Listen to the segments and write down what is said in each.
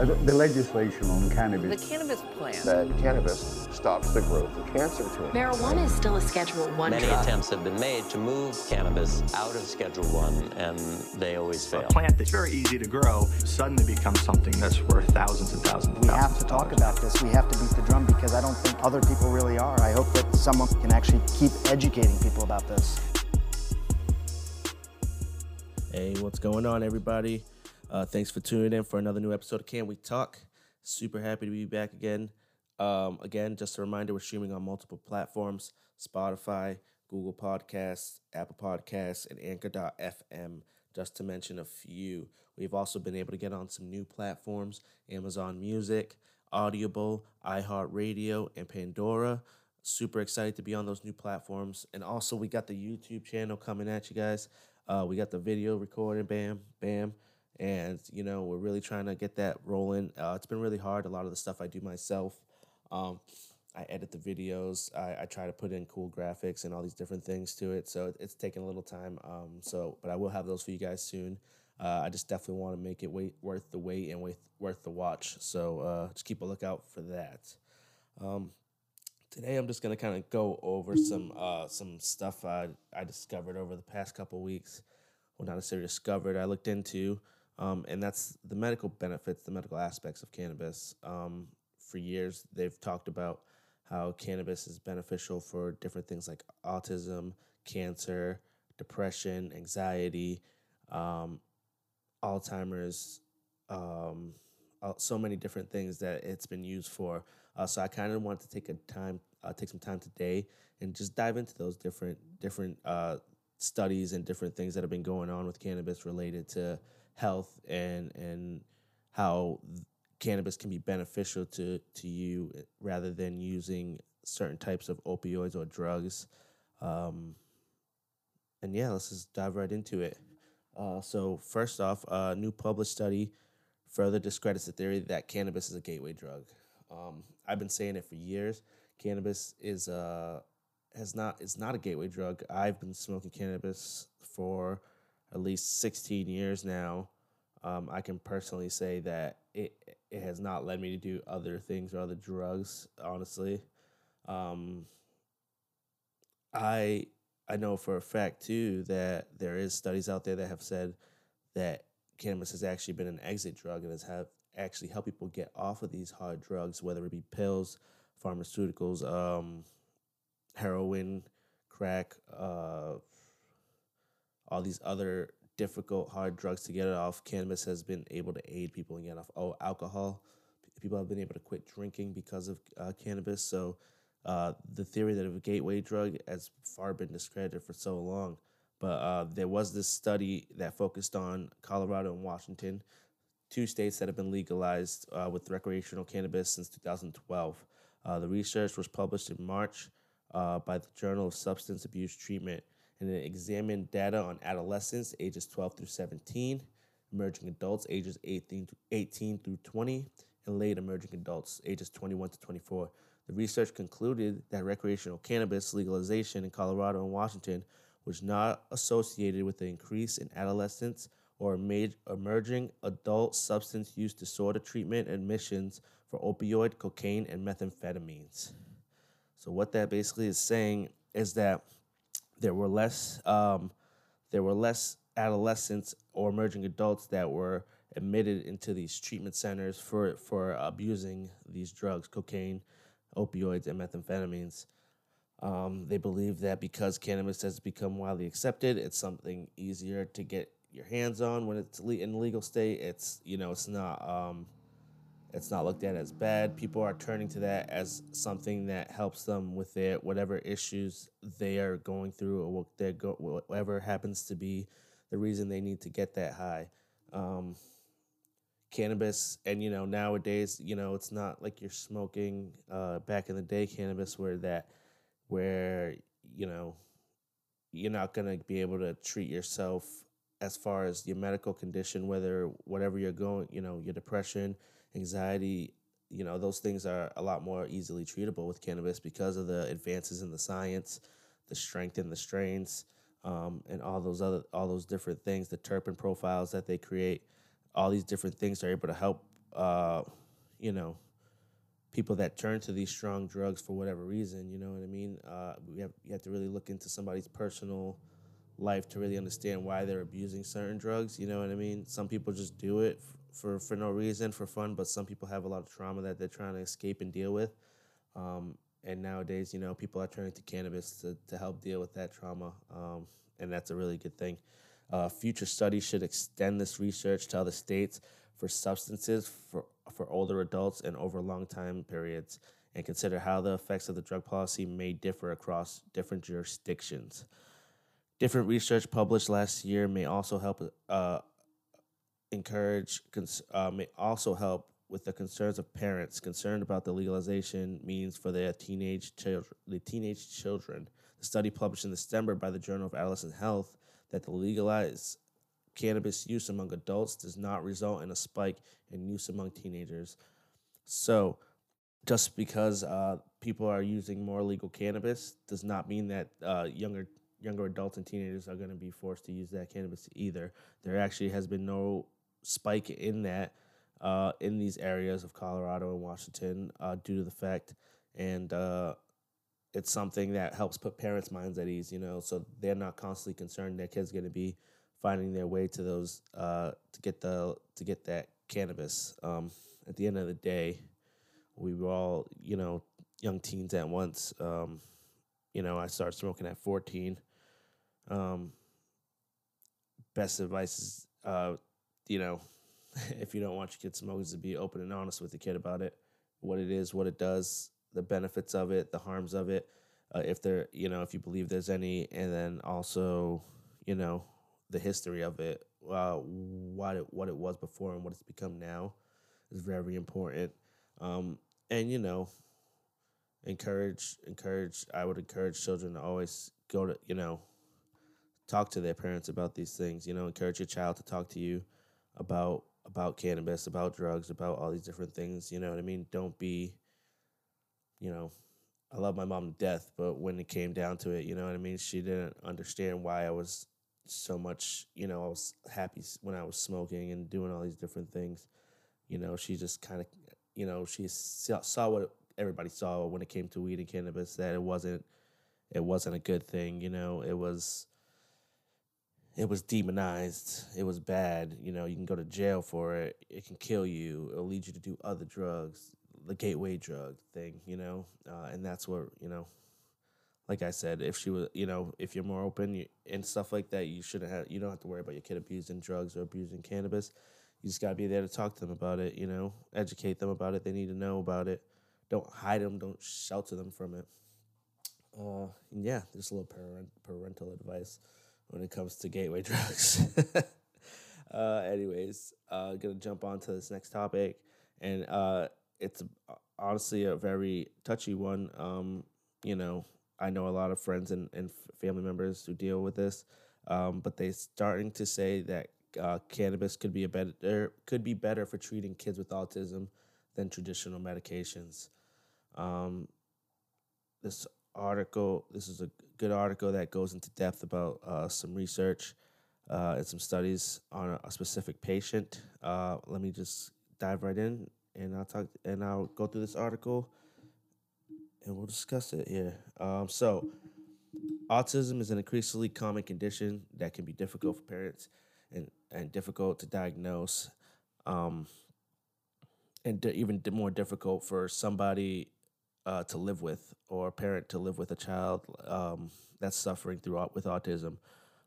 Uh, The the legislation on cannabis. The cannabis, cannabis plant. that cannabis stops the growth of cancer tumors. Marijuana is still a Schedule One Many drug. attempts have been made to move cannabis out of Schedule One, and they always fail. A fail. plant that's very easy to grow suddenly becomes something that's worth thousands and thousands of We thousands have to talk dollars. about this. We have to beat the drum because I don't think other people really are. I hope that someone can actually keep educating people about this. Hey, what's going on, everybody? Uh, thanks for tuning in for another new episode of Can We Talk. Super happy to be back again. Um, again, just a reminder, we're streaming on multiple platforms Spotify, Google Podcasts, Apple Podcasts, and Anchor.fm, just to mention a few. We've also been able to get on some new platforms Amazon Music, Audible, iHeartRadio, and Pandora. Super excited to be on those new platforms. And also, we got the YouTube channel coming at you guys. Uh, we got the video recording, bam, bam. And, you know, we're really trying to get that rolling. Uh, it's been really hard. A lot of the stuff I do myself. Um, I edit the videos. I, I try to put in cool graphics and all these different things to it. So it, it's taking a little time. Um, so, but I will have those for you guys soon. Uh, I just definitely want to make it wait, worth the wait and worth, worth the watch. So uh, just keep a lookout for that. Um, today I'm just gonna kind of go over some uh, some stuff I I discovered over the past couple weeks. Well, not necessarily discovered. I looked into, um, and that's the medical benefits, the medical aspects of cannabis. Um, for years, they've talked about how cannabis is beneficial for different things like autism, cancer, depression, anxiety, um, Alzheimer's, um, so many different things that it's been used for. Uh, so I kind of want to take a time, uh, take some time today, and just dive into those different different uh, studies and different things that have been going on with cannabis related to health and and how cannabis can be beneficial to to you rather than using certain types of opioids or drugs. Um, and yeah, let's just dive right into it. Uh, so first off, a new published study further discredits the theory that cannabis is a gateway drug. Um, I've been saying it for years. Cannabis is uh has not is not a gateway drug. I've been smoking cannabis for at least 16 years now. Um, I can personally say that it it has not led me to do other things or other drugs. Honestly, um, I I know for a fact too that there is studies out there that have said that cannabis has actually been an exit drug and has have actually helped people get off of these hard drugs, whether it be pills, pharmaceuticals, um, heroin, crack, uh, all these other difficult hard drugs to get it off. Cannabis has been able to aid people in getting off. Oh, alcohol. People have been able to quit drinking because of uh, cannabis. So uh, the theory that of a gateway drug has far been discredited for so long. But uh, there was this study that focused on Colorado and Washington, two states that have been legalized uh, with recreational cannabis since 2012. Uh, the research was published in March uh, by the Journal of Substance Abuse Treatment, and it examined data on adolescents ages 12 through 17, emerging adults ages 18, to 18 through 20, and late emerging adults ages 21 to 24. The research concluded that recreational cannabis legalization in Colorado and Washington was not associated with an increase in adolescents or emerging adult substance use disorder treatment admissions for opioid, cocaine, and methamphetamines. So what that basically is saying is that there were less um, there were less adolescents or emerging adults that were admitted into these treatment centers for for abusing these drugs, cocaine, opioids, and methamphetamines. Um, they believe that because cannabis has become widely accepted, it's something easier to get your hands on when it's in legal state. It's you know it's not um, it's not looked at as bad. People are turning to that as something that helps them with their whatever issues they are going through or what they're go- whatever happens to be the reason they need to get that high. Um, cannabis and you know nowadays you know it's not like you're smoking uh, back in the day cannabis where that where you know you're not going to be able to treat yourself as far as your medical condition whether whatever you're going you know your depression anxiety you know those things are a lot more easily treatable with cannabis because of the advances in the science the strength and the strains um, and all those other all those different things the terpene profiles that they create all these different things are able to help uh, you know, people that turn to these strong drugs for whatever reason. You know what I mean? Uh, we have you have to really look into somebody's personal life to really understand why they're abusing certain drugs. You know what I mean? Some people just do it for for no reason, for fun, but some people have a lot of trauma that they're trying to escape and deal with. Um, and nowadays, you know, people are turning to cannabis to, to help deal with that trauma, um, and that's a really good thing. Uh, future studies should extend this research to other states for substances for, for older adults and over long time periods, and consider how the effects of the drug policy may differ across different jurisdictions. Different research published last year may also help uh, encourage, uh, may also help with the concerns of parents concerned about the legalization means for their teenage children. The teenage children. The study published in December by the Journal of Adolescent Health that the legalized cannabis use among adults does not result in a spike in use among teenagers. So, just because uh, people are using more legal cannabis does not mean that uh, younger younger adults and teenagers are going to be forced to use that cannabis either. There actually has been no spike in that uh, in these areas of Colorado and Washington uh, due to the fact, and uh, it's something that helps put parents' minds at ease. You know, so they're not constantly concerned their kids going to be finding their way to those uh, to get the to get that cannabis. Um, at the end of the day, we were all you know young teens at once. Um, you know, I started smoking at fourteen. Um, best advice is, uh, you know, if you don't want your kid smoking, to be open and honest with the kid about it, what it is, what it does, the benefits of it, the harms of it, uh, if there, you know, if you believe there's any, and then also, you know, the history of it, uh, what it what it was before and what it's become now, is very important. Um, and you know, encourage encourage. I would encourage children to always go to you know, talk to their parents about these things. You know, encourage your child to talk to you about about cannabis, about drugs, about all these different things. You know what I mean? Don't be, you know, I love my mom to death, but when it came down to it, you know what I mean? She didn't understand why I was so much, you know, I was happy when I was smoking and doing all these different things. You know, she just kind of, you know, she saw, saw what everybody saw when it came to weed and cannabis that it wasn't, it wasn't a good thing. You know, it was, it was demonized. It was bad. You know, you can go to jail for it. It can kill you. It'll lead you to do other drugs, the gateway drug thing, you know? Uh, and that's what, you know, like I said, if she was, you know, if you're more open you, and stuff like that, you shouldn't have, you don't have to worry about your kid abusing drugs or abusing cannabis. You just got to be there to talk to them about it, you know, educate them about it. They need to know about it. Don't hide them, don't shelter them from it. Uh, yeah, just a little parent, parental advice when it comes to gateway drugs. uh, anyways, uh, gonna jump on to this next topic, and uh, it's honestly a very touchy one. Um, you know, I know a lot of friends and, and family members who deal with this, um, but they starting to say that uh, cannabis could be a better could be better for treating kids with autism than traditional medications. Um, this article, this is a good article that goes into depth about uh, some research uh, and some studies on a, a specific patient. Uh, let me just dive right in, and I'll talk and I'll go through this article, and we'll discuss it here. Um, so, autism is an increasingly common condition that can be difficult for parents and and difficult to diagnose. Um, and even more difficult for somebody uh, to live with or a parent to live with a child um, that's suffering through with autism.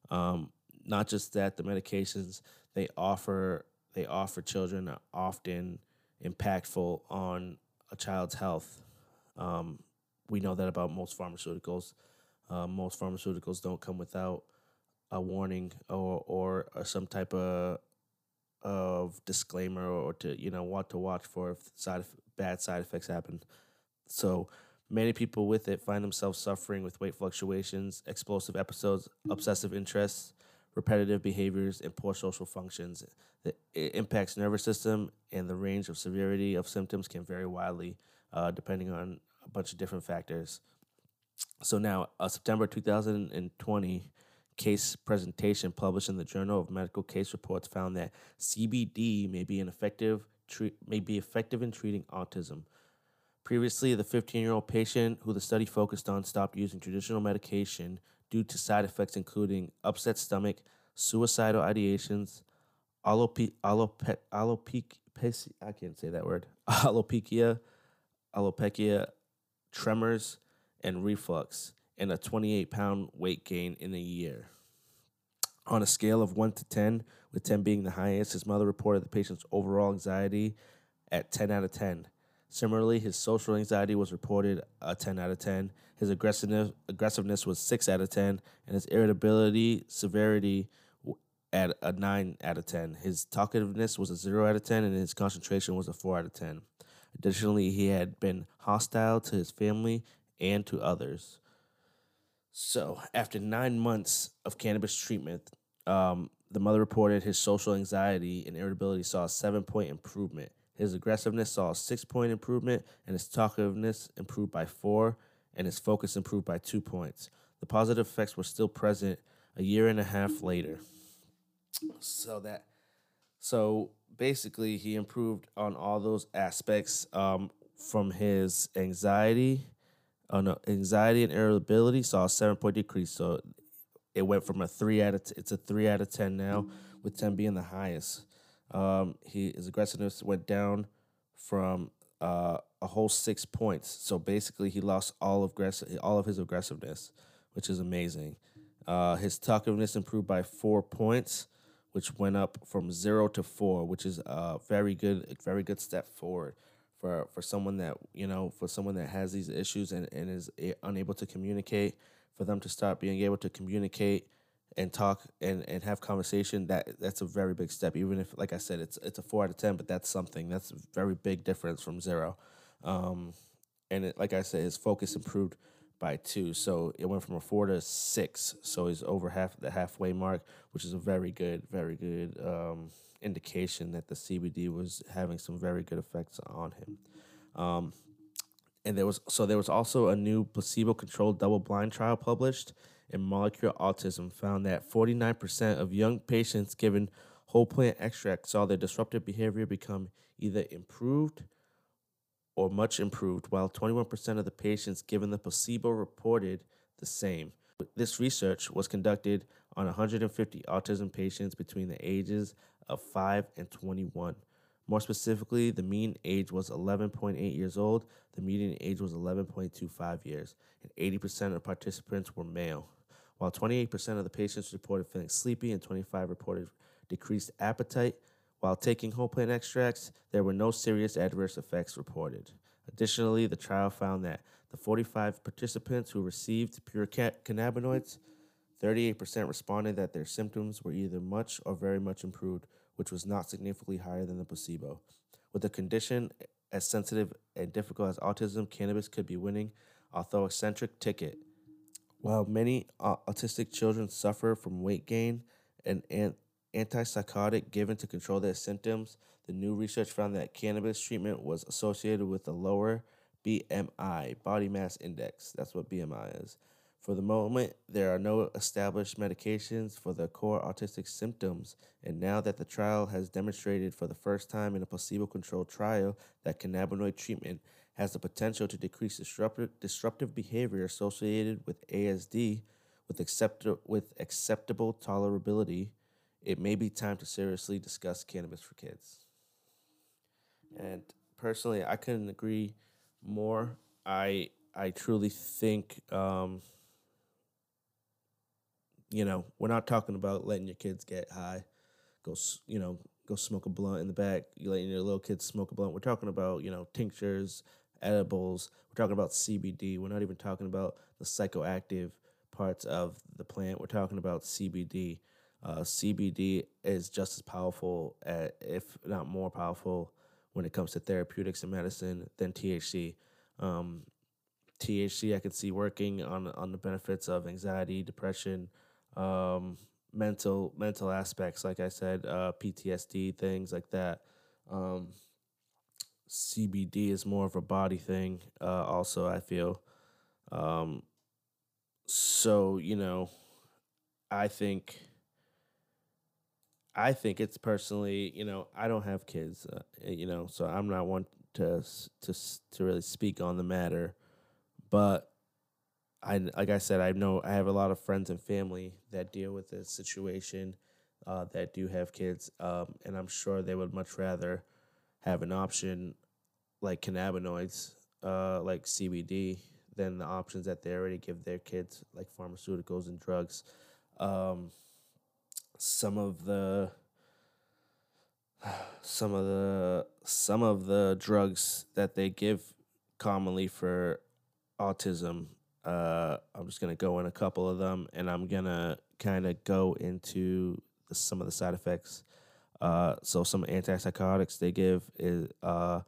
Um, not just that, the medications they offer they offer children are often impactful on a child's health. Um, we know that about most pharmaceuticals. Uh, most pharmaceuticals don't come without a warning or or, or some type of of disclaimer or to you know what to watch for if side bad side effects happen. So many people with it find themselves suffering with weight fluctuations, explosive episodes, obsessive interests, repetitive behaviors, and poor social functions. It impacts nervous system, and the range of severity of symptoms can vary widely uh, depending on a bunch of different factors. So now, a September 2020 case presentation published in the Journal of Medical Case Reports found that CBD may be an effective may be effective in treating autism. Previously, the 15 year old patient who the study focused on stopped using traditional medication due to side effects including upset stomach, suicidal ideations, alope, alope, alope, I can't say that word, alopecia, alopecia, tremors, and reflux, and a 28 pound weight gain in a year. On a scale of 1 to 10, with 10 being the highest, his mother reported the patient's overall anxiety at 10 out of 10. Similarly, his social anxiety was reported a 10 out of 10. His aggressiveness, aggressiveness was 6 out of 10, and his irritability severity at a 9 out of 10. His talkativeness was a 0 out of 10, and his concentration was a 4 out of 10. Additionally, he had been hostile to his family and to others. So, after nine months of cannabis treatment, um, the mother reported his social anxiety and irritability saw a seven point improvement. His aggressiveness saw a six point improvement, and his talkativeness improved by four, and his focus improved by two points. The positive effects were still present a year and a half later. So that, so basically, he improved on all those aspects um, from his anxiety oh no, anxiety and irritability saw a seven point decrease. So it went from a three out of t- it's a three out of ten now, with ten being the highest. Um, he his aggressiveness went down from uh, a whole six points. So basically, he lost all of aggressive all of his aggressiveness, which is amazing. Uh, his talkativeness improved by four points, which went up from zero to four, which is a very good, very good step forward for for someone that you know for someone that has these issues and, and is unable to communicate for them to start being able to communicate and talk and, and have conversation that that's a very big step even if like i said it's it's a four out of ten but that's something that's a very big difference from zero um, and it, like i said his focus improved by two so it went from a four to six so he's over half the halfway mark which is a very good very good um, indication that the CBD was having some very good effects on him. Um, and there was so there was also a new placebo-controlled double-blind trial published in Molecular Autism found that 49% of young patients given whole plant extract saw their disruptive behavior become either improved or much improved, while 21% of the patients given the placebo reported the same. This research was conducted on 150 autism patients between the ages of 5 and 21. More specifically, the mean age was 11.8 years old, the median age was 11.25 years, and 80% of participants were male. While 28% of the patients reported feeling sleepy and 25 reported decreased appetite, while taking whole plant extracts, there were no serious adverse effects reported. Additionally, the trial found that the 45 participants who received pure cannabinoids, 38% responded that their symptoms were either much or very much improved, which was not significantly higher than the placebo. With a condition as sensitive and difficult as autism, cannabis could be winning, although eccentric ticket. While many uh, autistic children suffer from weight gain and an antipsychotic given to control their symptoms, the new research found that cannabis treatment was associated with a lower BMI, body mass index. That's what BMI is. For the moment, there are no established medications for the core autistic symptoms, and now that the trial has demonstrated for the first time in a placebo controlled trial that cannabinoid treatment has the potential to decrease disruptive, disruptive behavior associated with ASD with, accept, with acceptable tolerability, it may be time to seriously discuss cannabis for kids. And personally, I couldn't agree more. I I truly think um, you know, we're not talking about letting your kids get high, go, you know, go smoke a blunt in the back, you letting your little kids smoke a blunt. We're talking about, you know, tinctures, edibles. We're talking about CBD. We're not even talking about the psychoactive parts of the plant. We're talking about CBD. Uh, CBD is just as powerful, at, if not more powerful, when it comes to therapeutics and medicine than THC. Um, THC I can see working on on the benefits of anxiety, depression, um, mental mental aspects, like I said, uh, PTSD things like that. Um, CBD is more of a body thing. Uh, also, I feel. Um, so you know, I think. I think it's personally, you know, I don't have kids, uh, you know, so I'm not one to to to really speak on the matter, but I like I said, I know I have a lot of friends and family that deal with this situation, uh, that do have kids, um, and I'm sure they would much rather have an option like cannabinoids, uh, like CBD, than the options that they already give their kids, like pharmaceuticals and drugs. Um, some of the some of the some of the drugs that they give commonly for autism uh i'm just gonna go in a couple of them and i'm gonna kind of go into some of the side effects uh so some antipsychotics they give is uh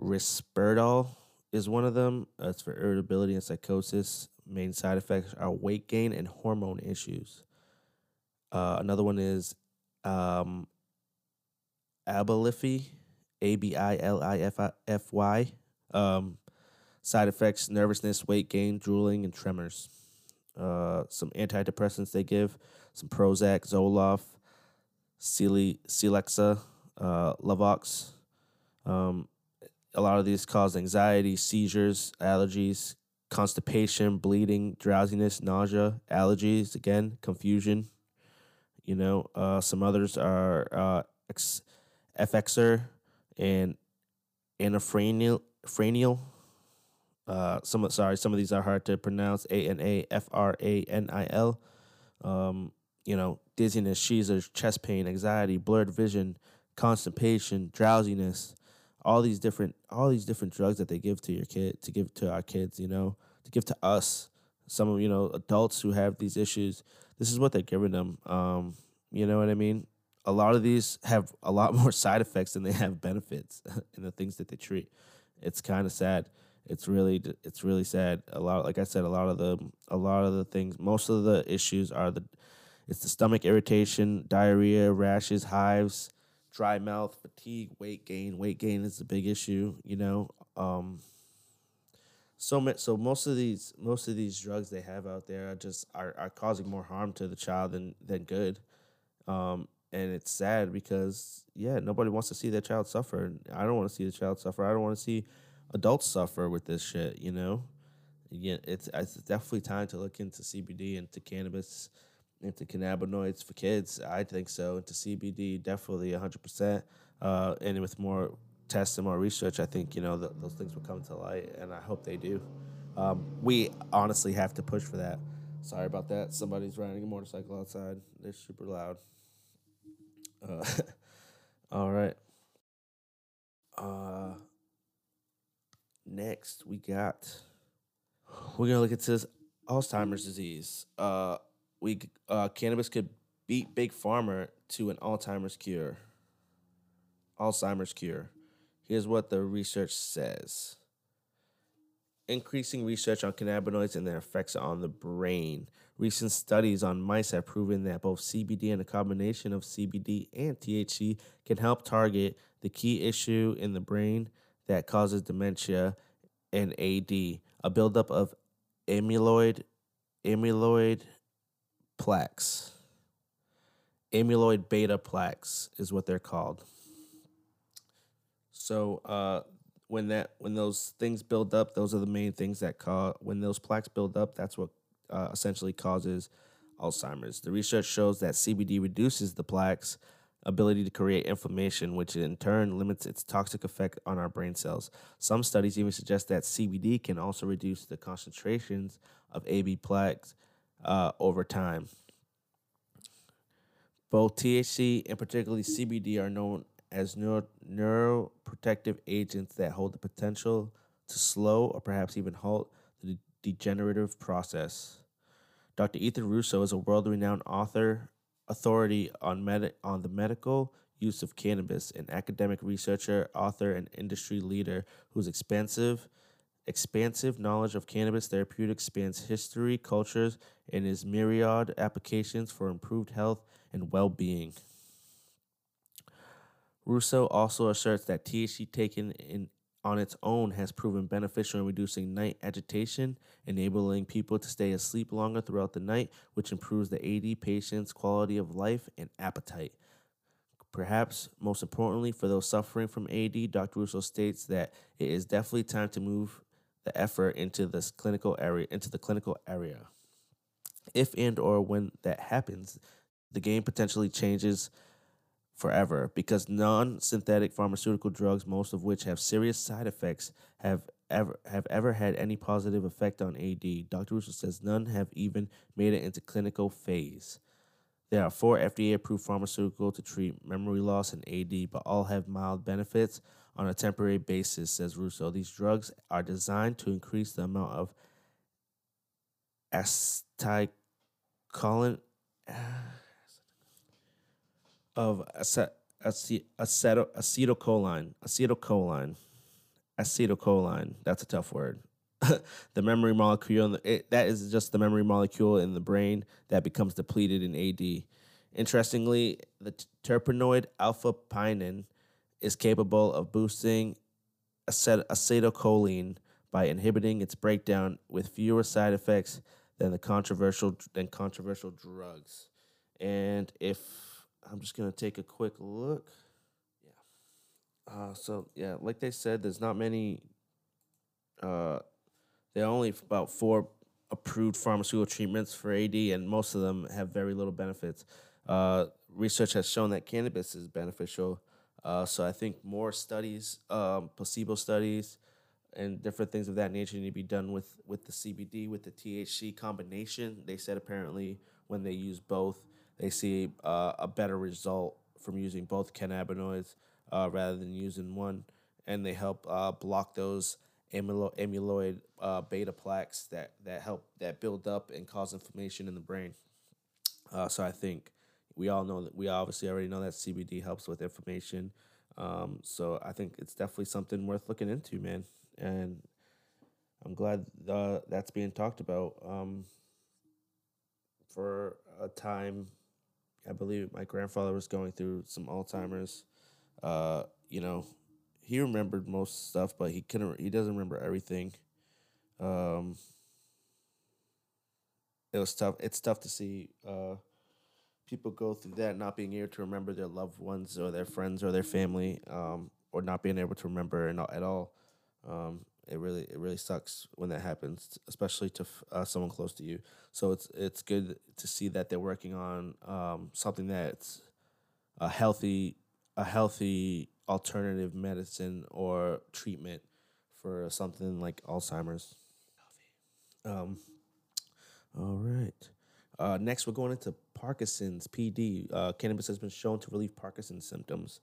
risperidol is one of them it's for irritability and psychosis main side effects are weight gain and hormone issues uh, another one is um, Abilify, A B I L I F Y. Um, side effects: nervousness, weight gain, drooling, and tremors. Uh, some antidepressants they give: some Prozac, Zoloft, Cele- Celexa, uh, Luvox. Um, a lot of these cause anxiety, seizures, allergies, constipation, bleeding, drowsiness, nausea, allergies. Again, confusion. You know, uh, some others are uh, and anafranial. Franial. Uh, some sorry, some of these are hard to pronounce. A N A F R A N I L. Um, you know, dizziness, seizures, chest pain, anxiety, blurred vision, constipation, drowsiness. All these different, all these different drugs that they give to your kid, to give to our kids. You know, to give to us. Some of you know adults who have these issues this is what they're giving them. Um, you know what I mean? A lot of these have a lot more side effects than they have benefits in the things that they treat. It's kind of sad. It's really it's really sad. A lot, like I said, a lot of the a lot of the things, most of the issues are the it's the stomach irritation, diarrhea, rashes, hives, dry mouth, fatigue, weight gain. Weight gain is the big issue. You know. Um, so ma- so most of these most of these drugs they have out there are just are, are causing more harm to the child than than good um and it's sad because yeah nobody wants to see their child suffer i don't want to see the child suffer i don't want to see adults suffer with this shit you know yeah it's it's definitely time to look into cbd into cannabis into cannabinoids for kids i think so into cbd definitely 100% uh and with more tests and more research, I think you know th- those things will come to light, and I hope they do. Um, we honestly have to push for that. Sorry about that. Somebody's riding a motorcycle outside. They're super loud. Uh, all right. Uh, next we got. We're gonna look into this Alzheimer's disease. Uh, we uh, cannabis could beat big pharma to an Alzheimer's cure. Alzheimer's cure. Here's what the research says increasing research on cannabinoids and their effects on the brain. Recent studies on mice have proven that both CBD and a combination of CBD and THC can help target the key issue in the brain that causes dementia and AD, a buildup of amyloid amyloid plaques. Amyloid beta plaques is what they're called. So uh, when that when those things build up, those are the main things that cause when those plaques build up. That's what uh, essentially causes Alzheimer's. The research shows that CBD reduces the plaques' ability to create inflammation, which in turn limits its toxic effect on our brain cells. Some studies even suggest that CBD can also reduce the concentrations of AB plaques uh, over time. Both THC and particularly CBD are known as neuro, neuroprotective agents that hold the potential to slow or perhaps even halt the degenerative process. Dr. Ethan Russo is a world renowned author, authority on, med- on the medical use of cannabis, an academic researcher, author, and industry leader whose expansive, expansive knowledge of cannabis therapeutics spans history, cultures, and his myriad applications for improved health and well being. Russo also asserts that THC taken in on its own has proven beneficial in reducing night agitation, enabling people to stay asleep longer throughout the night, which improves the AD patient's quality of life and appetite. Perhaps most importantly, for those suffering from AD, Dr. Russo states that it is definitely time to move the effort into this clinical area into the clinical area. If and or when that happens, the game potentially changes forever because non-synthetic pharmaceutical drugs, most of which have serious side effects, have ever have ever had any positive effect on AD. Dr. Russo says none have even made it into clinical phase. There are four FDA-approved pharmaceuticals to treat memory loss and AD, but all have mild benefits on a temporary basis, says Russo. These drugs are designed to increase the amount of acetylcholine of acet, acet, acetyl, acetylcholine, acetylcholine, acetylcholine. That's a tough word. the memory molecule, the, it, that is just the memory molecule in the brain that becomes depleted in AD. Interestingly, the terpenoid alpha pinene is capable of boosting acet- acetylcholine by inhibiting its breakdown with fewer side effects than the controversial than controversial drugs. And if I'm just gonna take a quick look. Yeah. Uh, so yeah, like they said, there's not many. Uh, there are only about four approved pharmaceutical treatments for AD, and most of them have very little benefits. Uh, research has shown that cannabis is beneficial. Uh, so I think more studies, um, placebo studies, and different things of that nature need to be done with with the CBD with the THC combination. They said apparently when they use both, they see uh, a better result from using both cannabinoids uh, rather than using one, and they help uh, block those amylo- amyloid uh, beta plaques that that help that build up and cause inflammation in the brain. Uh, so I think we all know that we obviously already know that CBD helps with inflammation. Um, so I think it's definitely something worth looking into, man. And I'm glad uh, that's being talked about. Um, for a time, I believe my grandfather was going through some Alzheimer's. Uh, you know, he remembered most stuff, but he couldn't. He doesn't remember everything. Um, it was tough. It's tough to see uh, people go through that, not being able to remember their loved ones or their friends or their family, um, or not being able to remember at all. Um, it really it really sucks when that happens, especially to uh, someone close to you. So it's it's good to see that they're working on um, something that's a healthy a healthy alternative medicine or treatment for something like Alzheimer's. Um, all right. Uh, next, we're going into Parkinson's PD. Uh, cannabis has been shown to relieve Parkinson's symptoms.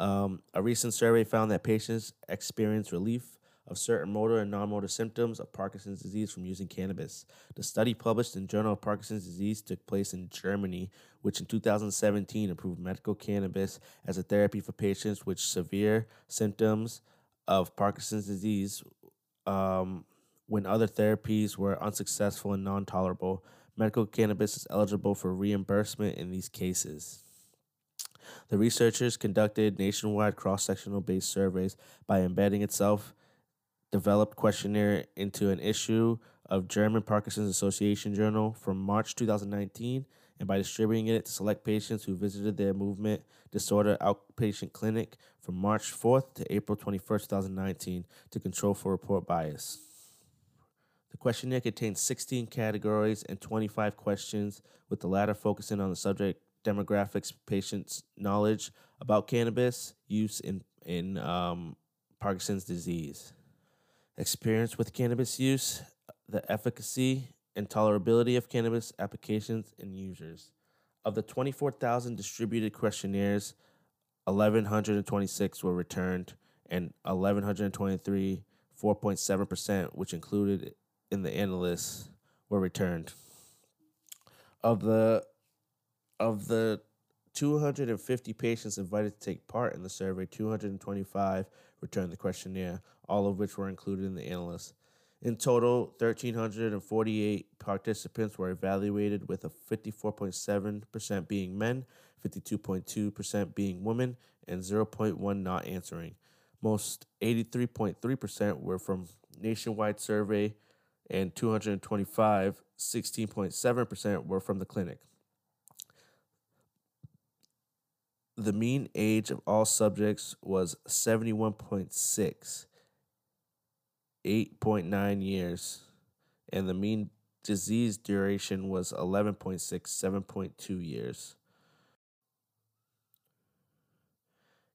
Um, a recent survey found that patients experience relief of certain motor and non-motor symptoms of Parkinson's disease from using cannabis. The study published in Journal of Parkinson's Disease took place in Germany, which in 2017 approved medical cannabis as a therapy for patients with severe symptoms of Parkinson's disease um, when other therapies were unsuccessful and non-tolerable. Medical cannabis is eligible for reimbursement in these cases. The researchers conducted nationwide cross sectional based surveys by embedding itself developed questionnaire into an issue of German Parkinson's Association Journal from March 2019 and by distributing it to select patients who visited their movement disorder outpatient clinic from March 4th to April 21st, 2019 to control for report bias. The questionnaire contains 16 categories and 25 questions, with the latter focusing on the subject demographics, patients' knowledge about cannabis use in, in um, Parkinson's disease experience with cannabis use, the efficacy and tolerability of cannabis applications and users. Of the 24,000 distributed questionnaires, 1,126 were returned, and 1,123, 4.7%, which included in the analysts, were returned. Of the of the 250 patients invited to take part in the survey, 225 returned the questionnaire, all of which were included in the analyst. In total, 1,348 participants were evaluated, with a 54.7% being men, 52.2% being women, and 0.1 not answering. Most 83.3% were from nationwide survey, and 225, 16.7% were from the clinic. The mean age of all subjects was 71.6, 8.9 years, and the mean disease duration was 11.6, 7.2 years.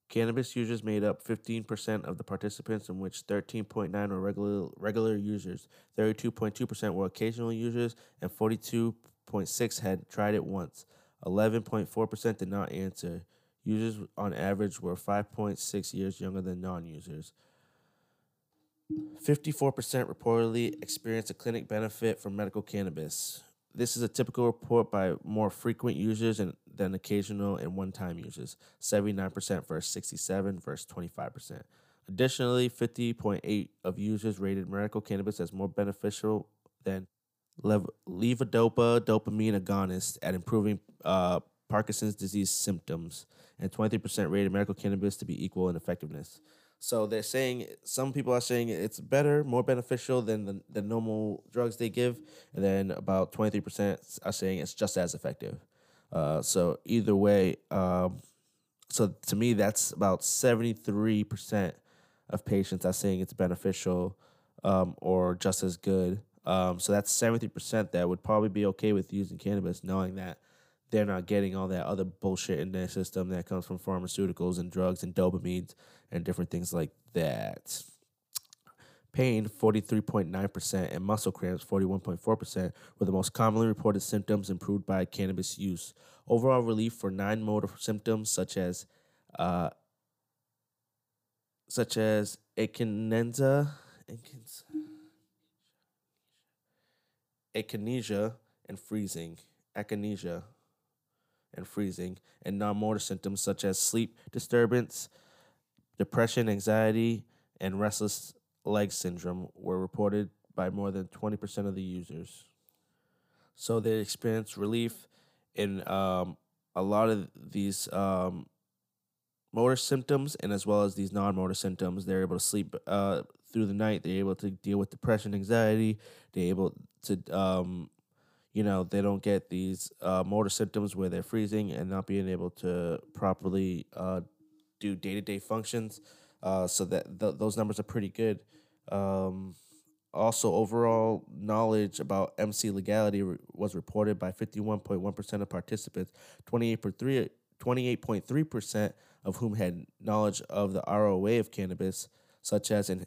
Cannabis users made up 15% of the participants, in which 13.9 were regular, regular users, 32.2% were occasional users, and 42.6 had tried it once. 11.4% did not answer. Users on average were 5.6 years younger than non users. 54% reportedly experienced a clinic benefit from medical cannabis. This is a typical report by more frequent users and, than occasional and one time users 79% versus 67 versus 25%. Additionally, 50.8 of users rated medical cannabis as more beneficial than lev- levodopa dopamine agonist at improving uh, Parkinson's disease symptoms, and 23% rated medical cannabis to be equal in effectiveness. So they're saying some people are saying it's better, more beneficial than the, the normal drugs they give, and then about 23% are saying it's just as effective. Uh, so either way, um, so to me, that's about 73% of patients are saying it's beneficial um, or just as good. Um, so that's 73% that would probably be okay with using cannabis, knowing that they're not getting all that other bullshit in their system that comes from pharmaceuticals and drugs and dopamines and different things like that. Pain, 43.9%, and muscle cramps, 41.4%, were the most commonly reported symptoms improved by cannabis use. Overall relief for nine motor symptoms, such as uh, such as echinenza, echinacea, and freezing, echinacea, and freezing, and non motor symptoms such as sleep disturbance, depression, anxiety, and restless leg syndrome were reported by more than 20% of the users. So they experienced relief in um, a lot of these um, motor symptoms and as well as these non motor symptoms. They're able to sleep uh, through the night, they're able to deal with depression, anxiety, they're able to um, you know they don't get these uh, motor symptoms where they're freezing and not being able to properly uh, do day-to-day functions uh, so that th- those numbers are pretty good. Um, also overall knowledge about mc legality re- was reported by 51.1% of participants 28.3% of whom had knowledge of the roa of cannabis such as in,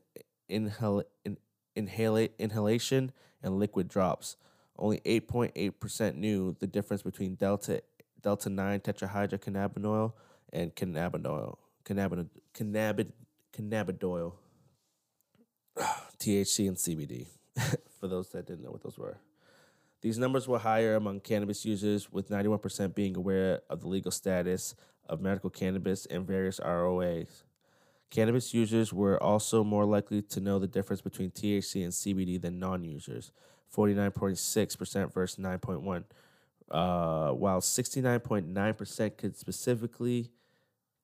inhal- in, inhala- inhalation and liquid drops. Only 8.8% knew the difference between delta delta 9 tetrahydrocannabinol and cannabinol, cannabinol, cannabid, cannabidiol, THC and CBD. For those that didn't know what those were. These numbers were higher among cannabis users, with 91% being aware of the legal status of medical cannabis and various ROAs. Cannabis users were also more likely to know the difference between THC and CBD than non users, 49.6% versus 9.1 uh, while 69.9% could specifically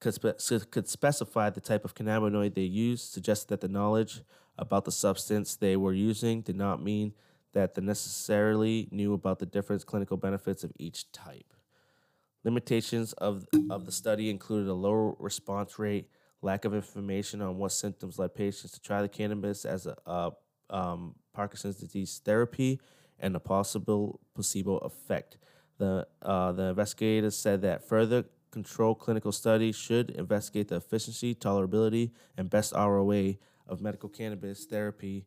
could, spe- could specify the type of cannabinoid they used, suggested that the knowledge about the substance they were using did not mean that they necessarily knew about the different clinical benefits of each type. Limitations of, of the study included a low response rate, lack of information on what symptoms led patients to try the cannabis as a, a um, Parkinson's disease therapy, and a possible placebo effect. The, uh, the investigators said that further controlled clinical studies should investigate the efficiency, tolerability, and best ROA of medical cannabis therapy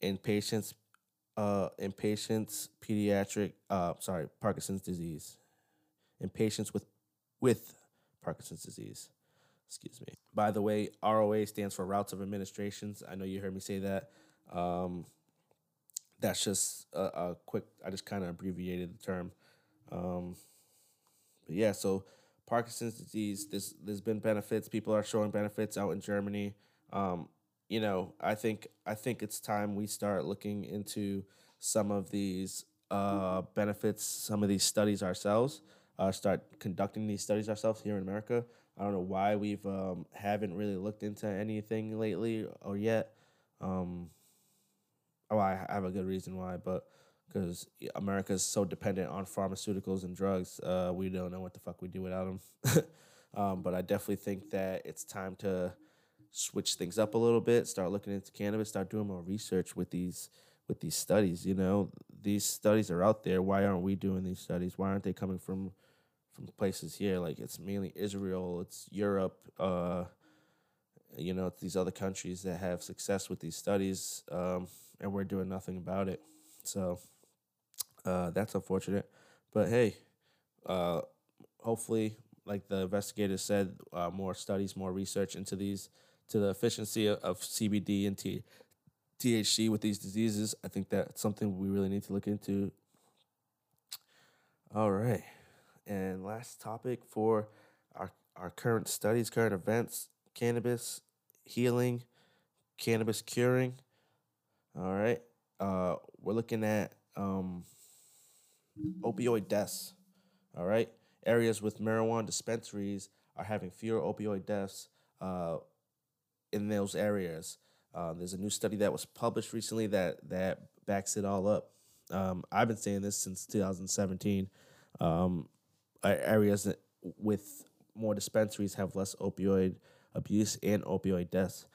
in patients uh, in patients pediatric uh, sorry Parkinson's disease in patients with with Parkinson's disease. Excuse me. By the way, ROA stands for routes of administrations. I know you heard me say that. Um, that's just a, a, quick. I just kind of abbreviated the term. Um, but yeah, so Parkinson's disease. There's there's been benefits. People are showing benefits out in Germany. Um, you know, I think I think it's time we start looking into some of these uh, benefits, some of these studies ourselves. Uh, start conducting these studies ourselves here in America. I don't know why we've um, haven't really looked into anything lately or yet. Um, oh, I have a good reason why, but because America is so dependent on pharmaceuticals and drugs, uh, we don't know what the fuck we do without them. um, but I definitely think that it's time to switch things up a little bit, start looking into cannabis, start doing more research with these with these studies. You know, these studies are out there. Why aren't we doing these studies? Why aren't they coming from from places here? Like it's mainly Israel, it's Europe, uh, you know, it's these other countries that have success with these studies, um, and we're doing nothing about it. So uh, that's unfortunate. But hey, uh, hopefully, like the investigators said, uh, more studies, more research into these to the efficiency of, of CBD and T- THC with these diseases. I think that's something we really need to look into. All right. And last topic for our, our current studies, current events cannabis healing, cannabis curing. All right. Uh, we're looking at um, opioid deaths. All right. Areas with marijuana dispensaries are having fewer opioid deaths uh, in those areas. Uh, there's a new study that was published recently that that backs it all up. Um, I've been saying this since 2017. Um, areas with more dispensaries have less opioid abuse and opioid deaths.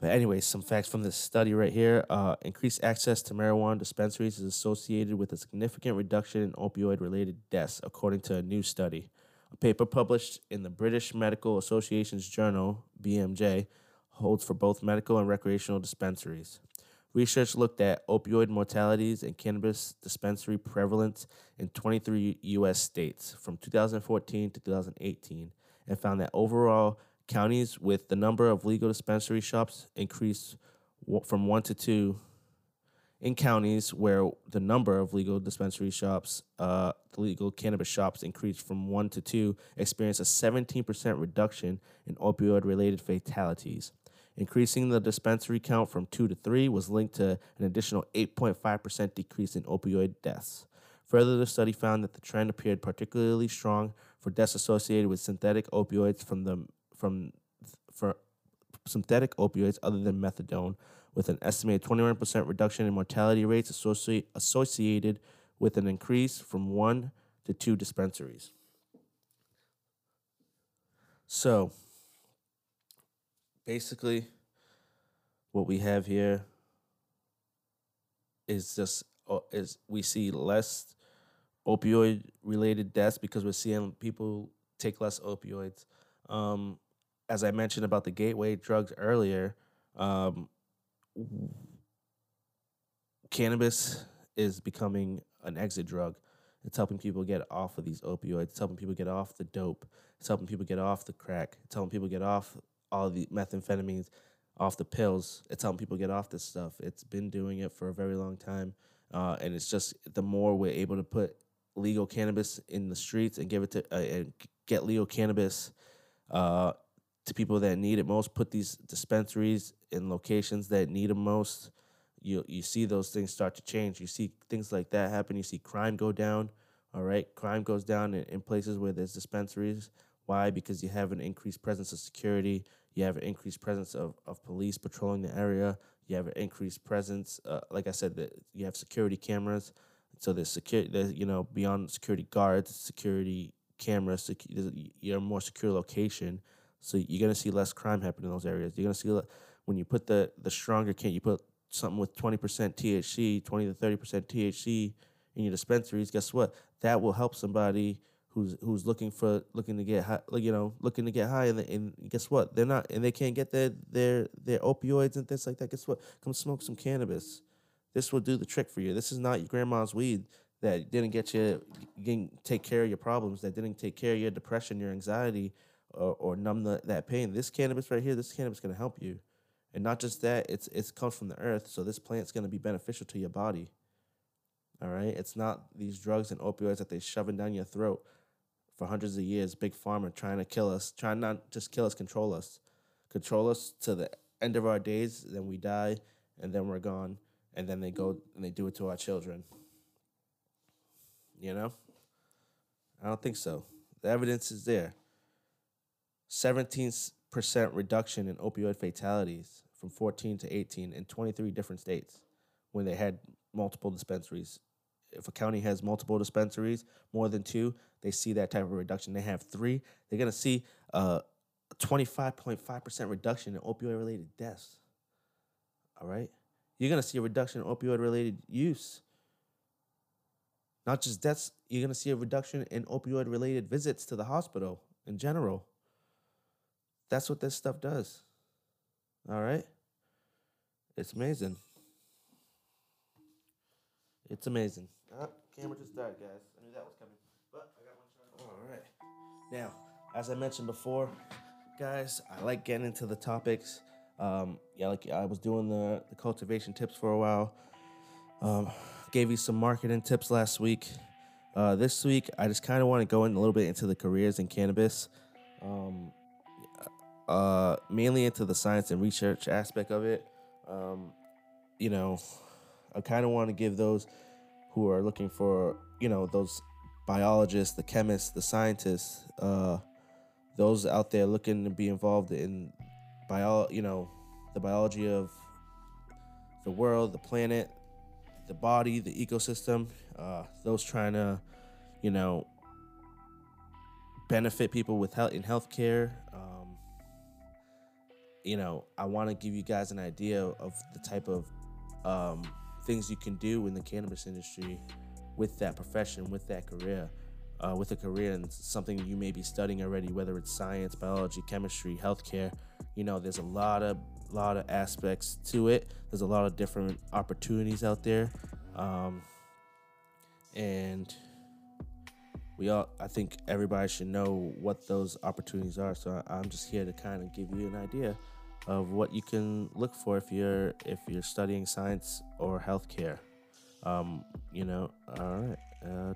But anyway, some facts from this study right here. Uh, increased access to marijuana dispensaries is associated with a significant reduction in opioid-related deaths, according to a new study. A paper published in the British Medical Association's journal, BMJ, holds for both medical and recreational dispensaries. Research looked at opioid mortalities and cannabis dispensary prevalence in 23 U.S. states from 2014 to 2018 and found that overall counties with the number of legal dispensary shops increased from one to two in counties where the number of legal dispensary shops, uh, legal cannabis shops increased from one to two, experienced a 17% reduction in opioid related fatalities. Increasing the dispensary count from two to three was linked to an additional 8.5% decrease in opioid deaths. Further, the study found that the trend appeared particularly strong for deaths associated with synthetic opioids from the from for synthetic opioids other than methadone, with an estimated 21% reduction in mortality rates associate, associated with an increase from one to two dispensaries. So, basically, what we have here is just uh, is we see less opioid related deaths because we're seeing people take less opioids. Um, as I mentioned about the gateway drugs earlier, um, cannabis is becoming an exit drug. It's helping people get off of these opioids. It's helping people get off the dope. It's helping people get off the crack. It's helping people get off all the methamphetamines, off the pills. It's helping people get off this stuff. It's been doing it for a very long time. Uh, and it's just the more we're able to put legal cannabis in the streets and give it to uh, and get legal cannabis uh, to people that need it most. Put these dispensaries in locations that need them most. You you see those things start to change. You see things like that happen. You see crime go down. All right, crime goes down in, in places where there's dispensaries. Why? Because you have an increased presence of security. You have an increased presence of, of police patrolling the area. You have an increased presence. Uh, like I said, that you have security cameras. So there's security. There's you know beyond security guards, security cameras. Secu- you're a more secure location. So you're gonna see less crime happen in those areas. You're gonna see when you put the the stronger can you put something with 20% THC, 20 to 30% THC in your dispensaries. Guess what? That will help somebody who's who's looking for looking to get high, you know, looking to get high, and, and guess what? They're not, and they can't get their their their opioids and things like that. Guess what? Come smoke some cannabis. This will do the trick for you. This is not your grandma's weed that didn't get you, didn't take care of your problems, that didn't take care of your depression, your anxiety, or, or numb the, that pain. This cannabis right here, this cannabis is going to help you. And not just that, it's it's comes from the earth, so this plant's going to be beneficial to your body. All right, it's not these drugs and opioids that they shoving down your throat for hundreds of years. Big pharma trying to kill us, trying not just kill us, control us, control us to the end of our days. Then we die, and then we're gone, and then they go and they do it to our children. You know, I don't think so. The evidence is there. 17% reduction in opioid fatalities from 14 to 18 in 23 different states when they had multiple dispensaries. If a county has multiple dispensaries, more than two, they see that type of reduction. They have three, they're going to see uh, a 25.5% reduction in opioid related deaths. All right? You're going to see a reduction in opioid related use. Not just deaths, you're going to see a reduction in opioid related visits to the hospital in general. That's what this stuff does. All right? It's amazing. It's amazing. Oh, camera just died, guys. I knew that was coming. But I got one shot. All right. Now, as I mentioned before, guys, I like getting into the topics. Um, yeah, like I was doing the, the cultivation tips for a while. Um, gave you some marketing tips last week. Uh, this week, I just kind of want to go in a little bit into the careers in cannabis, um, uh, mainly into the science and research aspect of it. Um, you know, I kind of want to give those who are looking for, you know, those biologists, the chemists, the scientists, uh, those out there looking to be involved in bio, you know, the biology of the world, the planet, the body, the ecosystem, uh, those trying to, you know, benefit people with health in healthcare. You know, I want to give you guys an idea of the type of um, things you can do in the cannabis industry with that profession, with that career, uh, with a career and something you may be studying already, whether it's science, biology, chemistry, healthcare. You know, there's a lot of lot of aspects to it. There's a lot of different opportunities out there, um, and we all. I think everybody should know what those opportunities are. So I'm just here to kind of give you an idea of what you can look for if you're if you're studying science or healthcare. Um, you know, all right. Uh,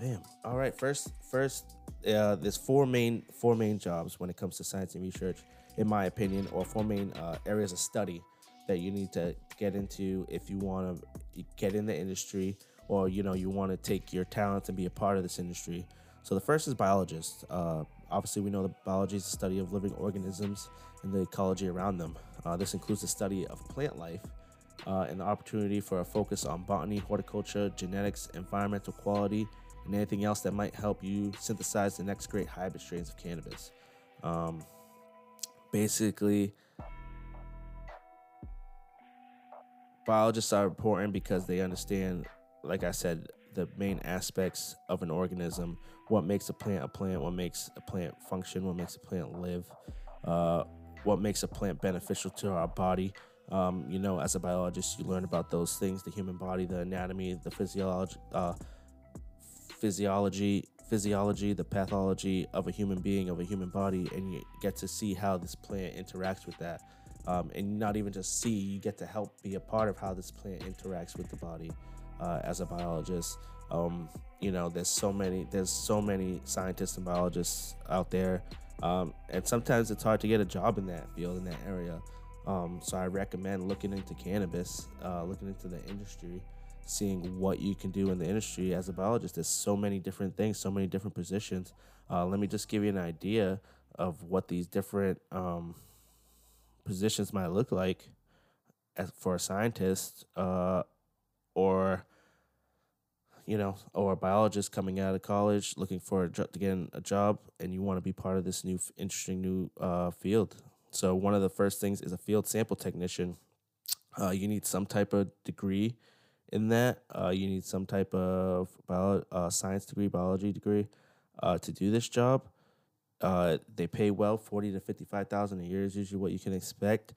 Bam. All right. First, first, uh, there's four main four main jobs when it comes to science and research, in my opinion, or four main uh, areas of study that you need to get into if you want to get in the industry, or you know you want to take your talents and be a part of this industry. So the first is biologist. Uh, obviously, we know that biology is the study of living organisms and the ecology around them. Uh, this includes the study of plant life. Uh, and the opportunity for a focus on botany, horticulture, genetics, environmental quality, and anything else that might help you synthesize the next great hybrid strains of cannabis. Um, basically, biologists are important because they understand, like I said, the main aspects of an organism what makes a plant a plant, what makes a plant function, what makes a plant live, uh, what makes a plant beneficial to our body. Um, you know, as a biologist, you learn about those things the human body, the anatomy, the physiology. Uh, physiology physiology the pathology of a human being of a human body and you get to see how this plant interacts with that um, and not even just see you get to help be a part of how this plant interacts with the body uh, as a biologist um, you know there's so many there's so many scientists and biologists out there um, and sometimes it's hard to get a job in that field in that area um, so i recommend looking into cannabis uh, looking into the industry seeing what you can do in the industry as a biologist. There's so many different things, so many different positions. Uh, let me just give you an idea of what these different um, positions might look like as, for a scientist uh, or you know or a biologist coming out of college looking for a jo- to get a job and you want to be part of this new interesting new uh, field so one of the first things is a field sample technician uh, you need some type of degree in that. Uh, you need some type of bio, uh, science degree, biology degree uh, to do this job. Uh, they pay well, forty to fifty-five thousand a year is usually what you can expect.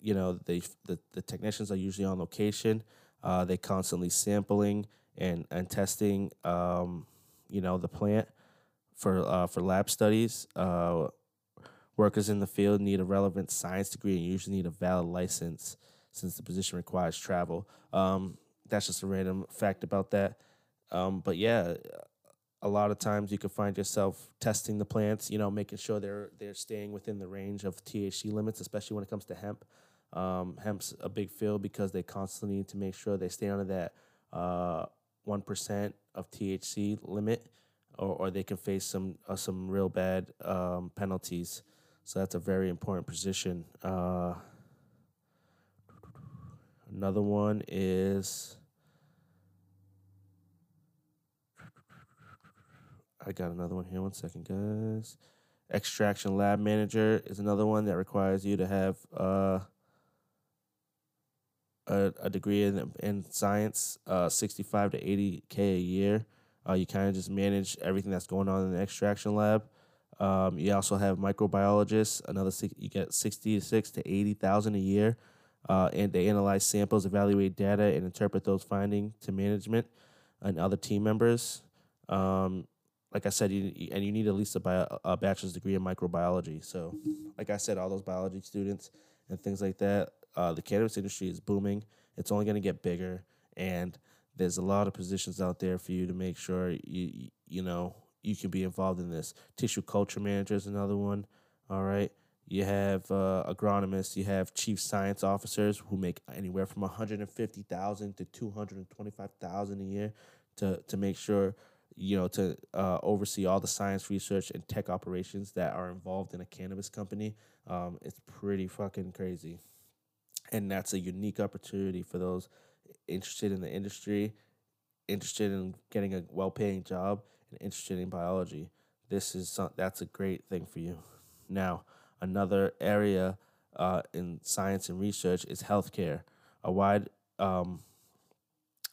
You know, they the, the technicians are usually on location. Uh, they constantly sampling and and testing. Um, you know, the plant for for lab studies. workers in the field need a relevant science degree and usually need a valid license since the position requires travel. Um, that's just a random fact about that. Um, but yeah, a lot of times you can find yourself testing the plants, you know, making sure they're they're staying within the range of THC limits, especially when it comes to hemp. Um, hemp's a big field because they constantly need to make sure they stay under that uh, one of THC limit or, or they can face some uh, some real bad um, penalties. So that's a very important position. Uh, another one is I got another one here. One second, guys. Extraction lab manager is another one that requires you to have uh, a, a degree in, in science, uh, 65 to 80K a year. Uh, you kind of just manage everything that's going on in the extraction lab. Um, you also have microbiologists, another six, you get 66 to 80,000 a year. Uh, and they analyze samples, evaluate data, and interpret those findings to management and other team members. Um, like I said, you, and you need at least a, bio, a bachelor's degree in microbiology. So, like I said, all those biology students and things like that, uh, the cannabis industry is booming. It's only going to get bigger, and there's a lot of positions out there for you to make sure you you know you can be involved in this. Tissue culture manager is another one. All right. You have uh, agronomists. You have chief science officers who make anywhere from 150,000 to 225,000 a year to to make sure you know, to uh, oversee all the science research and tech operations that are involved in a cannabis company. Um, it's pretty fucking crazy. And that's a unique opportunity for those interested in the industry, interested in getting a well paying job, and interested in biology. This is some, that's a great thing for you. Now, another area uh, in science and research is healthcare. A wide um,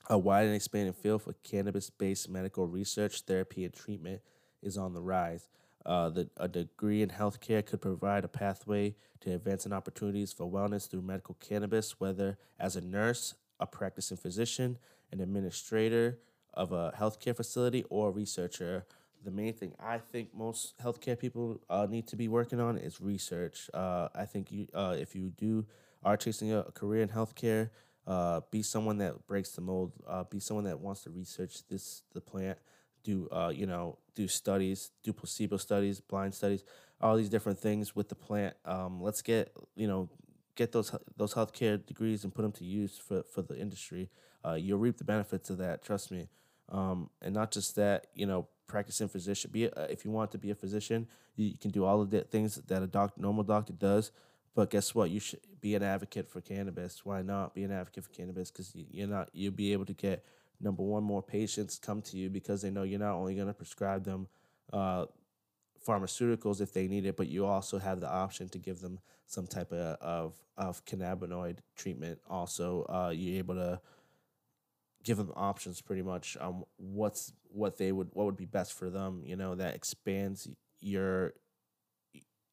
a wide and expanding field for cannabis based medical research, therapy, and treatment is on the rise. Uh, the, a degree in healthcare could provide a pathway to advancing opportunities for wellness through medical cannabis, whether as a nurse, a practicing physician, an administrator of a healthcare facility, or a researcher. The main thing I think most healthcare people uh, need to be working on is research. Uh, I think you, uh, if you do are chasing a career in healthcare, uh, be someone that breaks the mold. Uh, be someone that wants to research this the plant. Do uh, you know? Do studies. Do placebo studies, blind studies, all these different things with the plant. Um, let's get you know get those those healthcare degrees and put them to use for for the industry. Uh, you'll reap the benefits of that. Trust me. Um, and not just that, you know, practicing physician. Be a, if you want to be a physician, you, you can do all of the things that a doc, normal doctor does but guess what? You should be an advocate for cannabis. Why not be an advocate for cannabis? Because you're not you'll be able to get number one more patients come to you because they know you're not only going to prescribe them uh, pharmaceuticals if they need it, but you also have the option to give them some type of of, of cannabinoid treatment. Also, uh, you're able to give them options pretty much on what's what they would what would be best for them. You know that expands your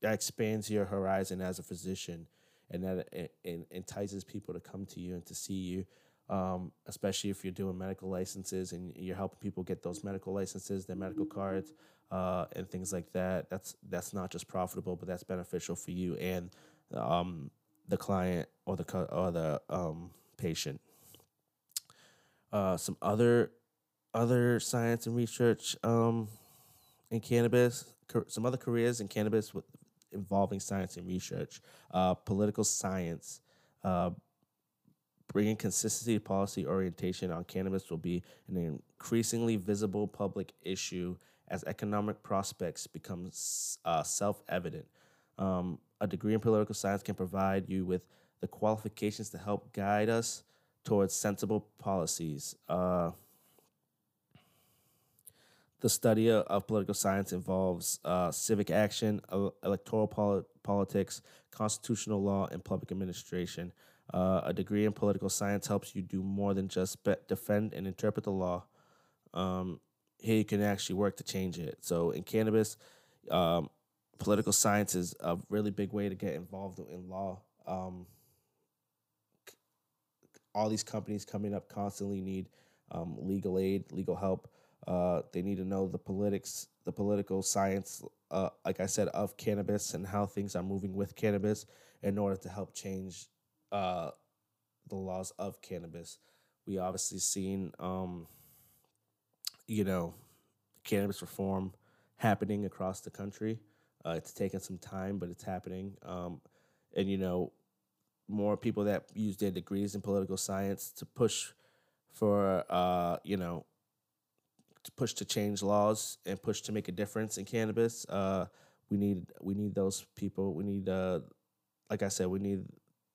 that expands your horizon as a physician and that it, it entices people to come to you and to see you um, especially if you're doing medical licenses and you're helping people get those medical licenses their medical cards uh, and things like that that's that's not just profitable but that's beneficial for you and um, the client or the or the um, patient. Uh, some other other science and research um, in cannabis some other careers in cannabis with involving science and research, uh, political science, uh, bringing consistency policy orientation on cannabis will be an increasingly visible public issue as economic prospects become uh, self-evident. Um, a degree in political science can provide you with the qualifications to help guide us towards sensible policies. Uh, the study of political science involves uh, civic action, electoral pol- politics, constitutional law, and public administration. Uh, a degree in political science helps you do more than just be- defend and interpret the law. Um, here you can actually work to change it. So in cannabis, um, political science is a really big way to get involved in law. Um, all these companies coming up constantly need um, legal aid, legal help. Uh, they need to know the politics, the political science, uh, like I said, of cannabis and how things are moving with cannabis in order to help change uh, the laws of cannabis. We obviously seen, um, you know, cannabis reform happening across the country. Uh, it's taken some time, but it's happening. Um, and you know, more people that use their degrees in political science to push for, uh, you know, to push to change laws and push to make a difference in cannabis. Uh, we need we need those people. We need, uh, like I said, we need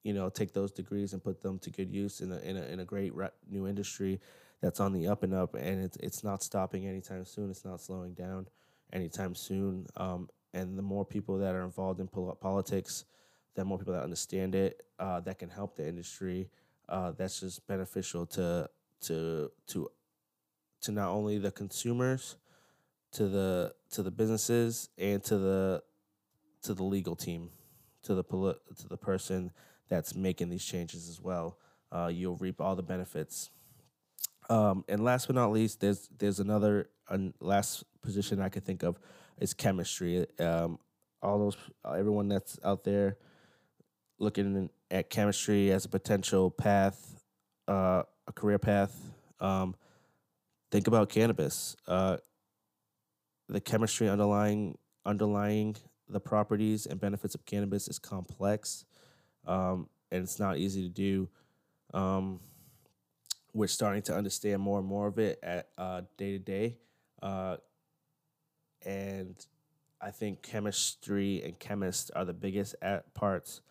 you know take those degrees and put them to good use in a in a, in a great re- new industry that's on the up and up, and it's it's not stopping anytime soon. It's not slowing down anytime soon. Um, and the more people that are involved in pol- politics, the more people that understand it, uh, that can help the industry. Uh, that's just beneficial to to to to not only the consumers, to the to the businesses, and to the to the legal team, to the poli- to the person that's making these changes as well. Uh, you'll reap all the benefits. Um, and last but not least, there's there's another last position I could think of is chemistry. Um, all those everyone that's out there looking at chemistry as a potential path, uh, a career path. Um, think about cannabis. Uh, the chemistry underlying underlying the properties and benefits of cannabis is complex, um, and it's not easy to do. Um, we're starting to understand more and more of it at uh, day to day, uh, and I think chemistry and chemists are the biggest at parts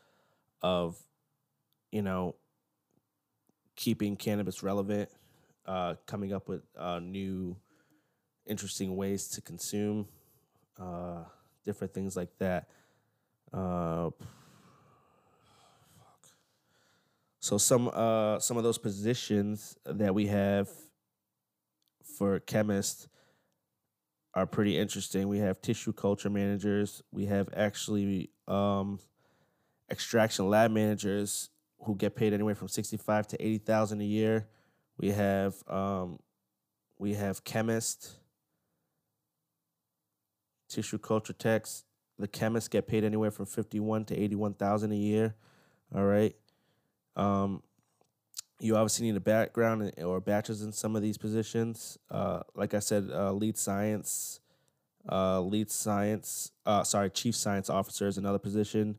of, you know, keeping cannabis relevant, uh, coming up with uh, new, interesting ways to consume, uh, different things like that. Uh, so some uh, some of those positions that we have for chemists are pretty interesting. We have tissue culture managers. We have actually um, extraction lab managers who get paid anywhere from sixty five to eighty thousand a year. We have um, we have chemists, tissue culture techs. The chemists get paid anywhere from fifty one to eighty one thousand a year. All right. Um, you obviously need a background or a bachelor's in some of these positions. Uh, like I said, uh, lead science, uh, lead science, uh, sorry, chief science officer is another position.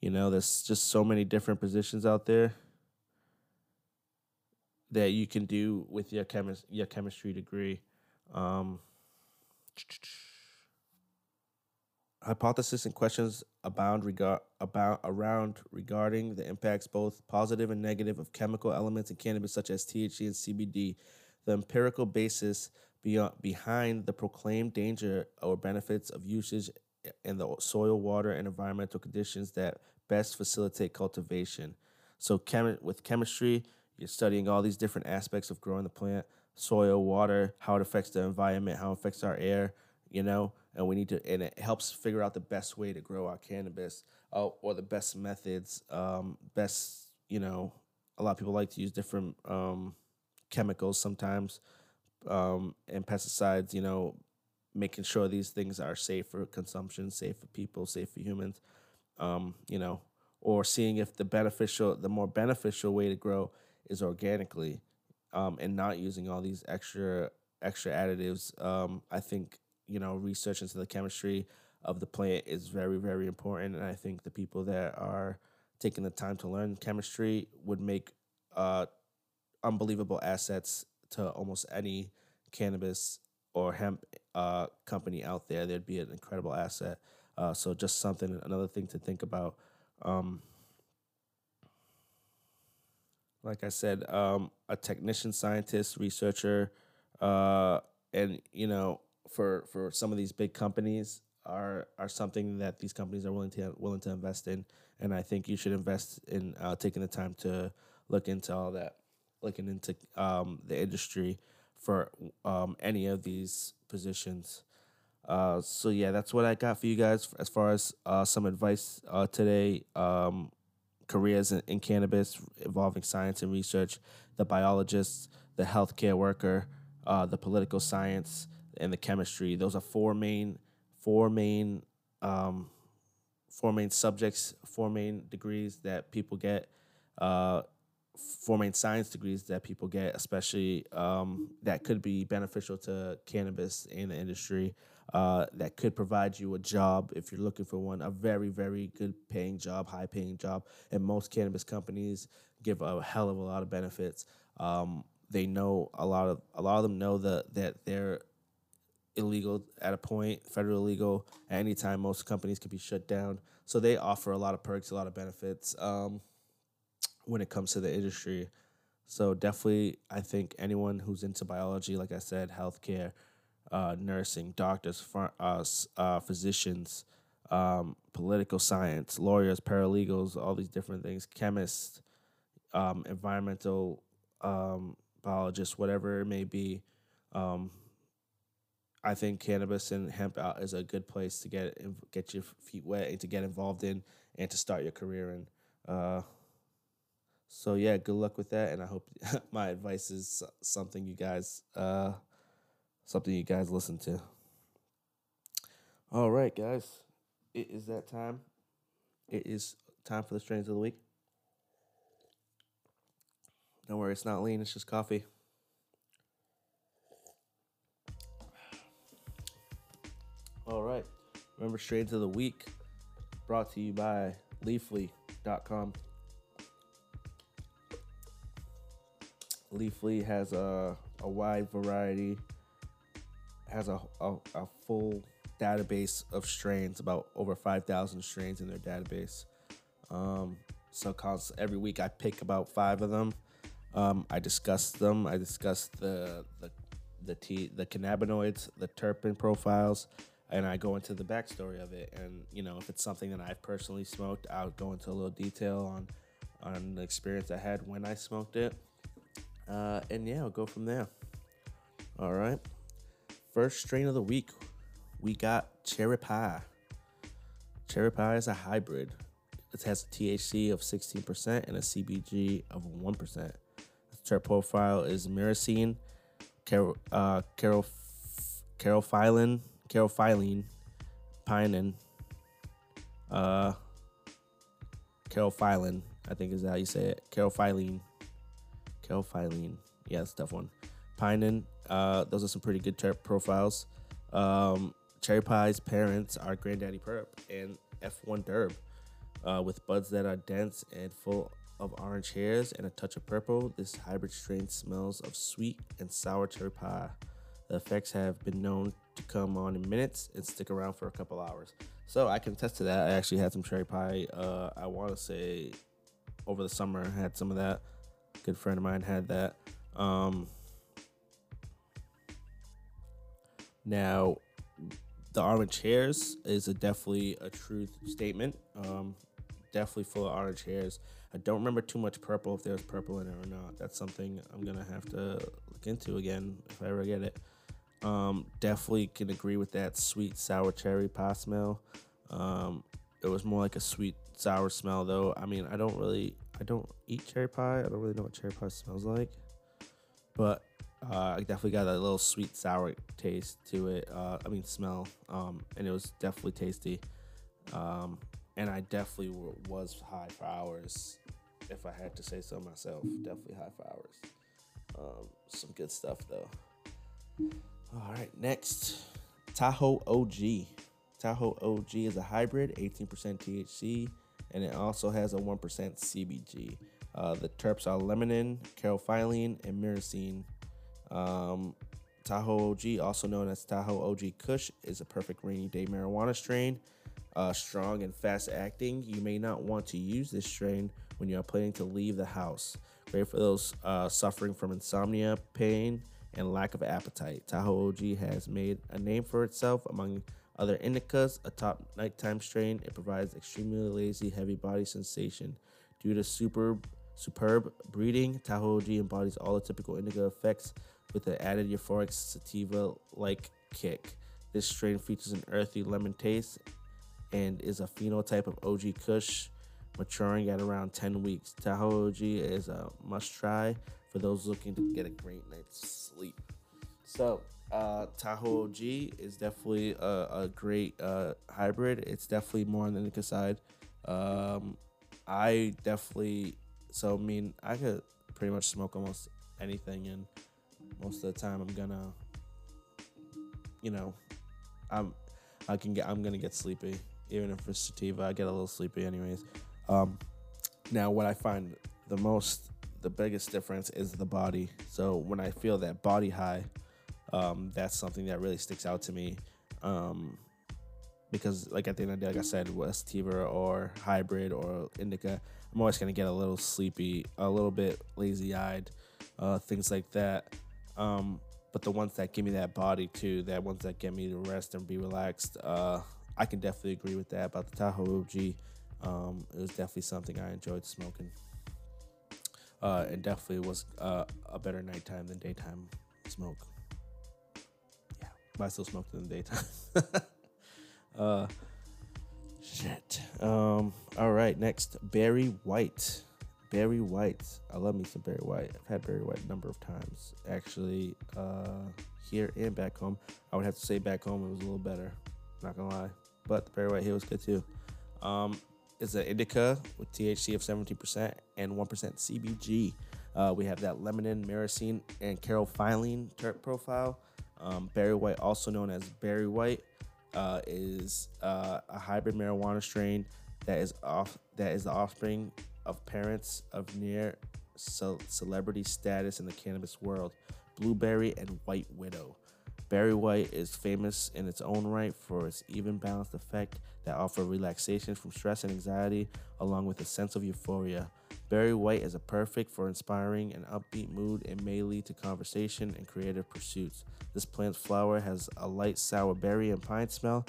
You know, there's just so many different positions out there that you can do with your chemis- your chemistry degree. Um, hypothesis and questions abound regard about around regarding the impacts both positive and negative of chemical elements in cannabis such as THC and CBD. The empirical basis beyond, behind the proclaimed danger or benefits of usage in the soil, water, and environmental conditions that best facilitate cultivation. So, chemi- with chemistry, you're studying all these different aspects of growing the plant, soil, water, how it affects the environment, how it affects our air, you know, and we need to, and it helps figure out the best way to grow our cannabis uh, or the best methods, um, best, you know, a lot of people like to use different um, chemicals sometimes um, and pesticides, you know, making sure these things are safe for consumption, safe for people, safe for humans, um, you know, or seeing if the beneficial, the more beneficial way to grow is organically um, and not using all these extra extra additives. Um, I think you know research into the chemistry of the plant is very very important, and I think the people that are taking the time to learn chemistry would make uh, unbelievable assets to almost any cannabis or hemp uh, company out there. There'd be an incredible asset. Uh, so just something, another thing to think about. Um, like I said, um, a technician, scientist, researcher, uh, and you know, for for some of these big companies are are something that these companies are willing to willing to invest in, and I think you should invest in uh, taking the time to look into all that, looking into um, the industry for um, any of these positions. Uh, so yeah, that's what I got for you guys as far as uh, some advice uh, today. Um, careers in, in, cannabis involving science and research, the biologists, the healthcare worker, uh, the political science, and the chemistry. Those are four main, four main, um, four main subjects, four main degrees that people get. Uh, four main science degrees that people get, especially um, that could be beneficial to cannabis in the industry. Uh, that could provide you a job if you're looking for one, a very, very good paying job, high paying job. And most cannabis companies give a hell of a lot of benefits. Um, they know a lot of a lot of them know that that they're illegal at a point, federal illegal at any time. Most companies can be shut down, so they offer a lot of perks, a lot of benefits um, when it comes to the industry. So definitely, I think anyone who's into biology, like I said, healthcare, uh, nursing, doctors, uh, uh, physicians, um, political science, lawyers, paralegals, all these different things, chemists, um, environmental um, biologists, whatever it may be. I think cannabis and hemp out is a good place to get get your feet wet and to get involved in and to start your career in. Uh, so yeah, good luck with that, and I hope my advice is something you guys uh, something you guys listen to. All right, guys, it is that time. It is time for the strains of the week. Don't worry, it's not lean. It's just coffee. All right. Remember, strains of the week brought to you by Leafly.com. Leafly has a, a wide variety, has a, a, a full database of strains, about over 5,000 strains in their database. Um, so every week I pick about five of them. Um, I discuss them. I discuss the the the tea, the cannabinoids, the terpene profiles, and I go into the backstory of it. And you know, if it's something that I've personally smoked, I'll go into a little detail on on the experience I had when I smoked it. Uh, and yeah, I'll go from there. All right. First strain of the week, we got cherry pie. Cherry pie is a hybrid. It has a THC of 16% and a CBG of 1%. The terp profile is myrcene, caro, uh, caro, carophyllene, carophyllene, pinene, uh, carophyllene, I think is how you say it. Carophyllene, carophyllene. Yeah, that's a tough one. Pinene, uh, those are some pretty good terp profiles. Um, Cherry Pie's parents are Granddaddy Purp and F1 Durb, uh, with buds that are dense and full of orange hairs and a touch of purple. This hybrid strain smells of sweet and sour cherry pie. The effects have been known to come on in minutes and stick around for a couple hours. So I can attest to that. I actually had some cherry pie. Uh, I want to say over the summer I had some of that. Good friend of mine had that. Um, now, the orange hairs is a definitely a truth statement. Um, definitely full of orange hairs. I don't remember too much purple if there's purple in it or not. That's something I'm gonna have to look into again if I ever get it. Um, definitely can agree with that sweet sour cherry pie smell. Um, it was more like a sweet sour smell though. I mean, I don't really, I don't eat cherry pie. I don't really know what cherry pie smells like, but uh, I definitely got a little sweet sour taste to it. Uh, I mean, smell. Um, and it was definitely tasty. Um, and I definitely w- was high for hours, if I had to say so myself. Definitely high for hours. Um, some good stuff though. All right, next Tahoe OG. Tahoe OG is a hybrid, 18% THC, and it also has a 1% CBG. Uh, the terps are lemon, carophyllene, and myrcene. Um, Tahoe OG, also known as Tahoe OG Kush, is a perfect rainy day marijuana strain. Uh, strong and fast acting. You may not want to use this strain when you are planning to leave the house. Great for those uh, suffering from insomnia, pain, and lack of appetite. Tahoe OG has made a name for itself among other indicas, a top nighttime strain. It provides extremely lazy, heavy body sensation. Due to super superb breeding, Tahoe OG embodies all the typical indica effects with an added euphoric sativa-like kick. This strain features an earthy lemon taste and is a phenotype of OG Kush, maturing at around 10 weeks. Tahoe OG is a must try for those looking to get a great night's sleep. So, uh, Tahoe OG is definitely a, a great uh, hybrid. It's definitely more on the indica side. Um, I definitely, so I mean, I could pretty much smoke almost anything, and most of the time, I'm gonna, you know, I'm, I can get, I'm gonna get sleepy, even if it's sativa. I get a little sleepy, anyways. Um, now, what I find the most the biggest difference is the body. So when I feel that body high, um, that's something that really sticks out to me. Um, because like at the end of the day, like I said, West Sativa or hybrid or indica, I'm always gonna get a little sleepy, a little bit lazy eyed, uh, things like that. Um, but the ones that give me that body too, that ones that get me to rest and be relaxed, uh, I can definitely agree with that about the Tahoe OG. Um, it was definitely something I enjoyed smoking. Uh, and definitely was uh, a better nighttime than daytime smoke. Yeah, but I still smoked in the daytime. uh, shit. Um, all right, next Barry White. Barry White. I love me some Barry White. I've had Barry White a number of times, actually, uh, here and back home. I would have to say back home it was a little better. Not gonna lie, but the Barry White here was good too. Um, it's an indica with THC of 17% and 1% CBG. Uh, we have that lemon, myrcene, and caryophyllene terp profile. Um, Barry White, also known as Barry White, uh, is uh, a hybrid marijuana strain that is off that is the offspring of parents of near ce- celebrity status in the cannabis world, Blueberry and White Widow. Barry White is famous in its own right for its even balanced effect that offer relaxation from stress and anxiety, along with a sense of euphoria. Barry White is a perfect for inspiring an upbeat mood and may lead to conversation and creative pursuits. This plant's flower has a light sour berry and pine smell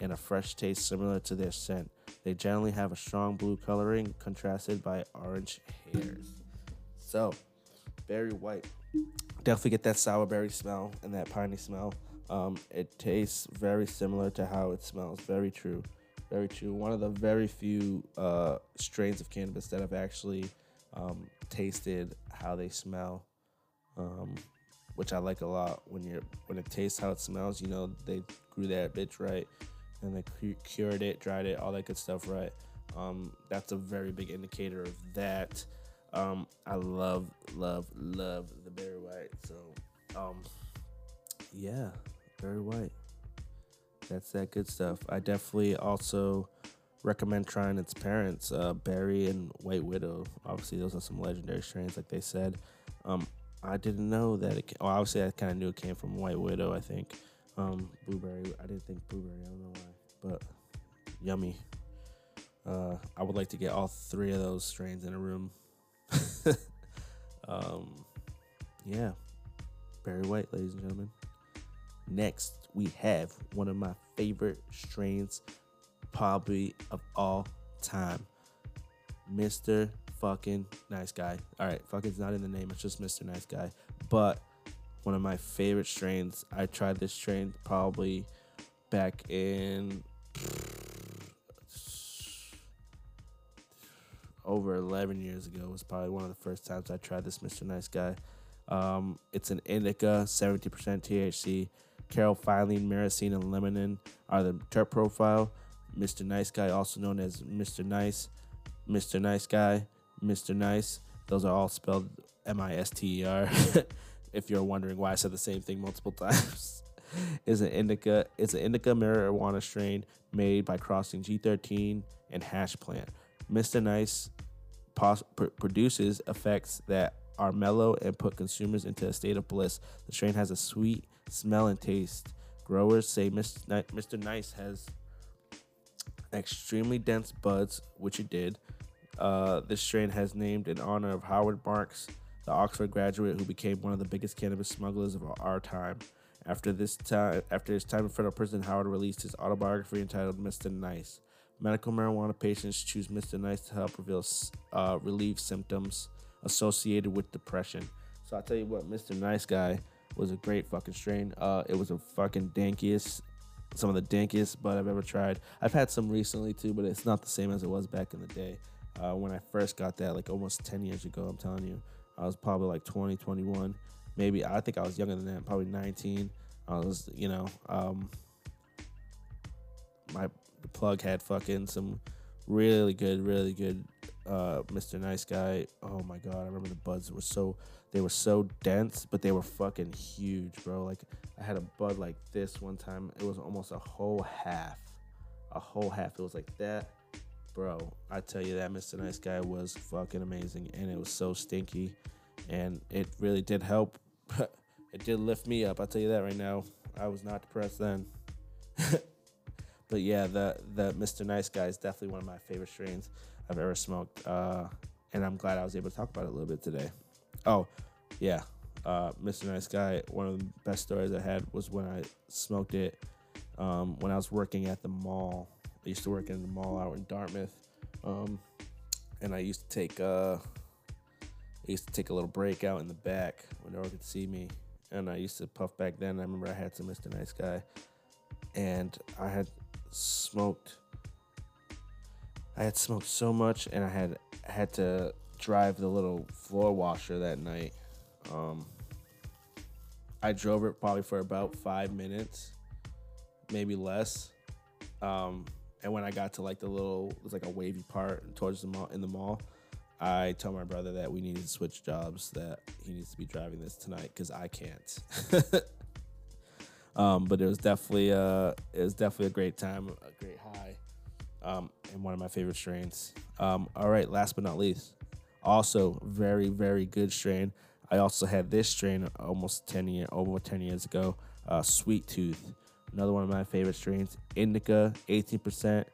and a fresh taste similar to their scent. They generally have a strong blue coloring contrasted by orange hairs. So, Barry White. Definitely get that sour berry smell and that piney smell. Um, it tastes very similar to how it smells. Very true. Very true. One of the very few uh, strains of cannabis that I've actually um, tasted how they smell, um, which I like a lot. When you're when it tastes how it smells, you know they grew that bitch right, and they cured it, dried it, all that good stuff right. Um, that's a very big indicator of that. Um, I love, love, love Barry White. So, um, yeah, Barry White. That's that good stuff. I definitely also recommend trying its parents, uh, Barry and White Widow. Obviously, those are some legendary strains, like they said. Um, I didn't know that it. Well, obviously, I kind of knew it came from White Widow. I think um, blueberry. I didn't think blueberry. I don't know why, but yummy. Uh, I would like to get all three of those strains in a room. um, yeah, Barry White, ladies and gentlemen. Next, we have one of my favorite strains, probably of all time, Mr. Fucking Nice Guy. All right, fucking's not in the name; it's just Mr. Nice Guy. But one of my favorite strains. I tried this strain probably back in over 11 years ago was probably one of the first times I tried this Mr. Nice Guy. Um, it's an indica, 70% THC. Caryophyllene, myrcene, and limonene are the terp profile. Mr. Nice Guy, also known as Mr. Nice, Mr. Nice Guy, Mr. Nice. Those are all spelled M I S T E R. if you're wondering why I said the same thing multiple times, is an indica. It's an indica marijuana strain made by crossing G13 and hash plant. Mr. Nice pos- pr- produces effects that are mellow and put consumers into a state of bliss. The strain has a sweet smell and taste. Growers say Mr. Nice has extremely dense buds, which it did. Uh, this strain has named in honor of Howard Marks, the Oxford graduate who became one of the biggest cannabis smugglers of our time. After this time, after his time in federal prison, Howard released his autobiography entitled "Mr. Nice." Medical marijuana patients choose Mr. Nice to help reveal, uh, relieve symptoms associated with depression. So I tell you what, Mr. Nice Guy was a great fucking strain. Uh, it was a fucking dankiest, some of the dankiest bud I've ever tried. I've had some recently too, but it's not the same as it was back in the day. Uh, when I first got that, like almost 10 years ago, I'm telling you, I was probably like 20, 21. Maybe I think I was younger than that, probably 19. I was, you know, um, my plug had fucking some really good, really good uh, Mr. Nice Guy. Oh my god, I remember the buds were so they were so dense, but they were fucking huge, bro. Like I had a bud like this one time. It was almost a whole half, a whole half. It was like that, bro, I tell you that Mr. Nice Guy was fucking amazing, and it was so stinky, and it really did help. it did lift me up. I'll tell you that right now. I was not depressed then. but yeah, the the Mr. Nice Guy is definitely one of my favorite strains I've ever smoked, uh, and I'm glad I was able to talk about it a little bit today. Oh, yeah, uh, Mr. Nice Guy. One of the best stories I had was when I smoked it um, when I was working at the mall. I used to work in the mall out in Dartmouth, um, and I used to take uh, I used to take a little break out in the back when no one could see me, and I used to puff back then. I remember I had some Mr. Nice Guy, and I had smoked. I had smoked so much, and I had had to drive the little floor washer that night. Um, I drove it probably for about five minutes, maybe less. Um, and when I got to like the little, it was like a wavy part towards the mall in the mall. I told my brother that we needed to switch jobs. That he needs to be driving this tonight because I can't. um, but it was definitely uh, it was definitely a great time, a great high, um, and one of my favorite strains. Um, all right, last but not least, also very very good strain. I also had this strain almost ten year over ten years ago, uh, Sweet Tooth another one of my favorite strains. Indica, 18%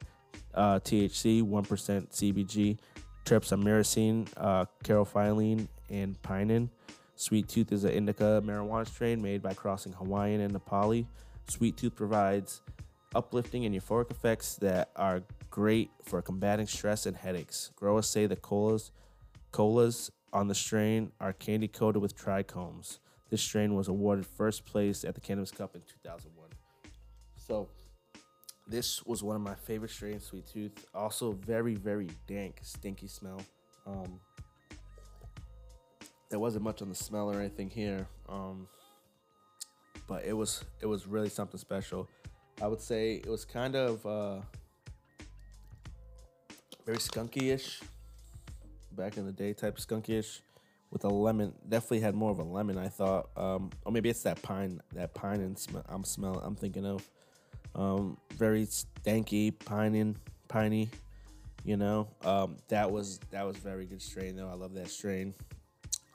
uh, THC, 1% CBG. Trypsamyrcene, uh, caryophyllene, and pinene. Sweet Tooth is an indica marijuana strain made by crossing Hawaiian and Nepali. Sweet Tooth provides uplifting and euphoric effects that are great for combating stress and headaches. Growers say the colas, colas on the strain are candy coated with trichomes. This strain was awarded first place at the Cannabis Cup in 2001. So this was one of my favorite strains, Sweet Tooth. Also very, very dank, stinky smell. Um, there wasn't much on the smell or anything here. Um, but it was it was really something special. I would say it was kind of uh, very skunky-ish back in the day, type skunky-ish with a lemon. Definitely had more of a lemon, I thought. Um, or maybe it's that pine, that pine and smell. I'm smelling. I'm thinking of. Um, very stanky, pining, piney. You know, um, that was that was very good strain though. I love that strain.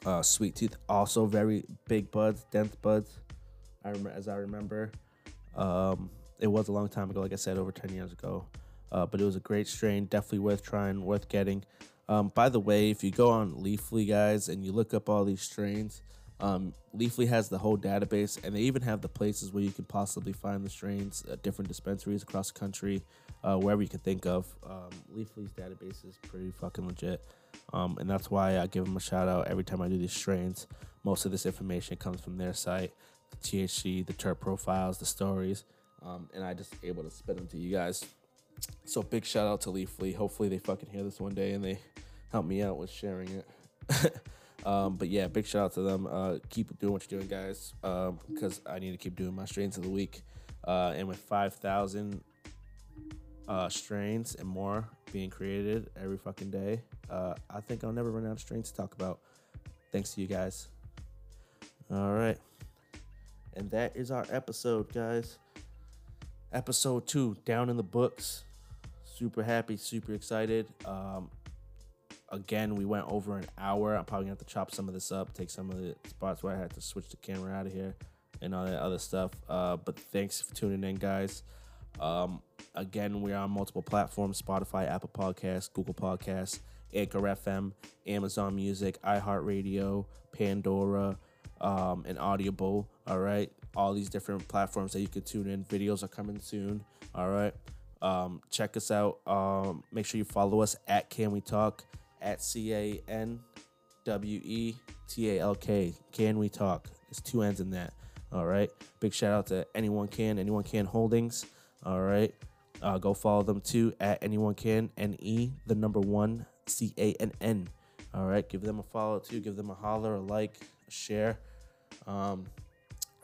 Uh, Sweet Tooth also very big buds, dense buds. I remember as I remember. Um, it was a long time ago, like I said, over ten years ago. Uh, but it was a great strain, definitely worth trying, worth getting. Um, by the way, if you go on Leafly, guys, and you look up all these strains, um, Leafly has the whole database, and they even have the places where you can possibly find the strains at different dispensaries across the country, uh, wherever you can think of. Um, Leafly's database is pretty fucking legit, um, and that's why I give them a shout out every time I do these strains. Most of this information comes from their site, the THC, the terp profiles, the stories, um, and I just able to spit them to you guys. So big shout out to Leafly. Hopefully they fucking hear this one day and they help me out with sharing it. Um, but yeah, big shout out to them. Uh, keep doing what you're doing, guys, because um, I need to keep doing my strains of the week. Uh, and with 5,000 uh, strains and more being created every fucking day, uh, I think I'll never run out of strains to talk about. Thanks to you guys. All right. And that is our episode, guys. Episode two, down in the books. Super happy, super excited. Um, again, we went over an hour. I'm probably gonna have to chop some of this up, take some of the spots where I had to switch the camera out of here and all that other stuff. Uh, but thanks for tuning in, guys. Um, again, we're on multiple platforms Spotify, Apple Podcasts, Google Podcasts, Anchor FM, Amazon Music, iHeartRadio, Pandora, um, and Audible. All right. All these different platforms that you can tune in. Videos are coming soon. All right. Um, check us out. Um, make sure you follow us at Can We Talk at C A N W E T A L K. Can we talk? There's two N's in that. All right. Big shout out to Anyone Can, Anyone Can Holdings. All right. Uh, go follow them too at Anyone Can, N E, the number one, C A N N. All right. Give them a follow too. Give them a holler, a like, a share. Um,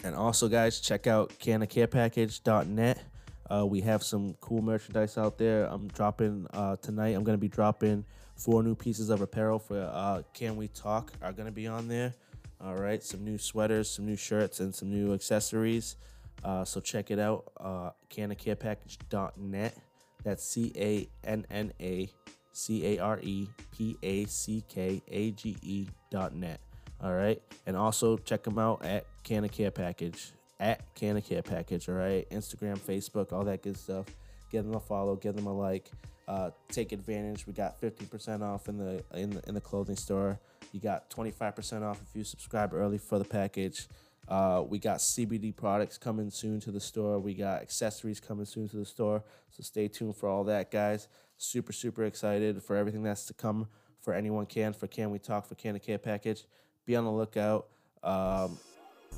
and also, guys, check out cannacarepackage.net. Uh, we have some cool merchandise out there. I'm dropping uh, tonight. I'm going to be dropping Four new pieces of apparel for uh, Can We Talk are going to be on there. All right, some new sweaters, some new shirts, and some new accessories. Uh, so check it out, uh, cannacarepackage.net. That's C A N N A C A R E P A C K A G E dot net. All right. And also check them out at Canna Care Package. At Canna Care Package. All right. Instagram, Facebook, all that good stuff. Give them a follow, give them a like. Uh, take advantage. We got 50% off in the in the in the clothing store. You got 25% off if you subscribe early for the package. Uh, we got CBD products coming soon to the store. We got accessories coming soon to the store. So stay tuned for all that, guys. Super, super excited for everything that's to come for anyone can for Can We Talk for Can Care Package. Be on the lookout. Um,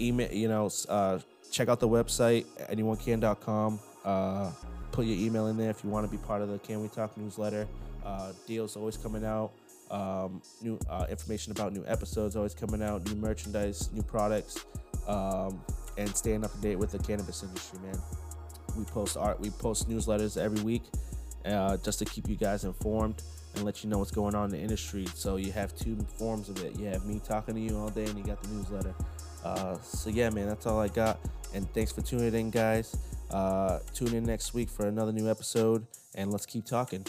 email, you know, uh, check out the website anyonecan.com. Uh, put your email in there if you want to be part of the Can We Talk newsletter. Uh, deals always coming out. Um, new uh, information about new episodes always coming out. New merchandise, new products um, and staying up to date with the cannabis industry, man. We post art, we post newsletters every week, uh, just to keep you guys informed and let you know what's going on in the industry. So you have two forms of it. You have me talking to you all day, and you got the newsletter. Uh, so yeah, man, that's all I got. And thanks for tuning in, guys. Uh, tune in next week for another new episode, and let's keep talking.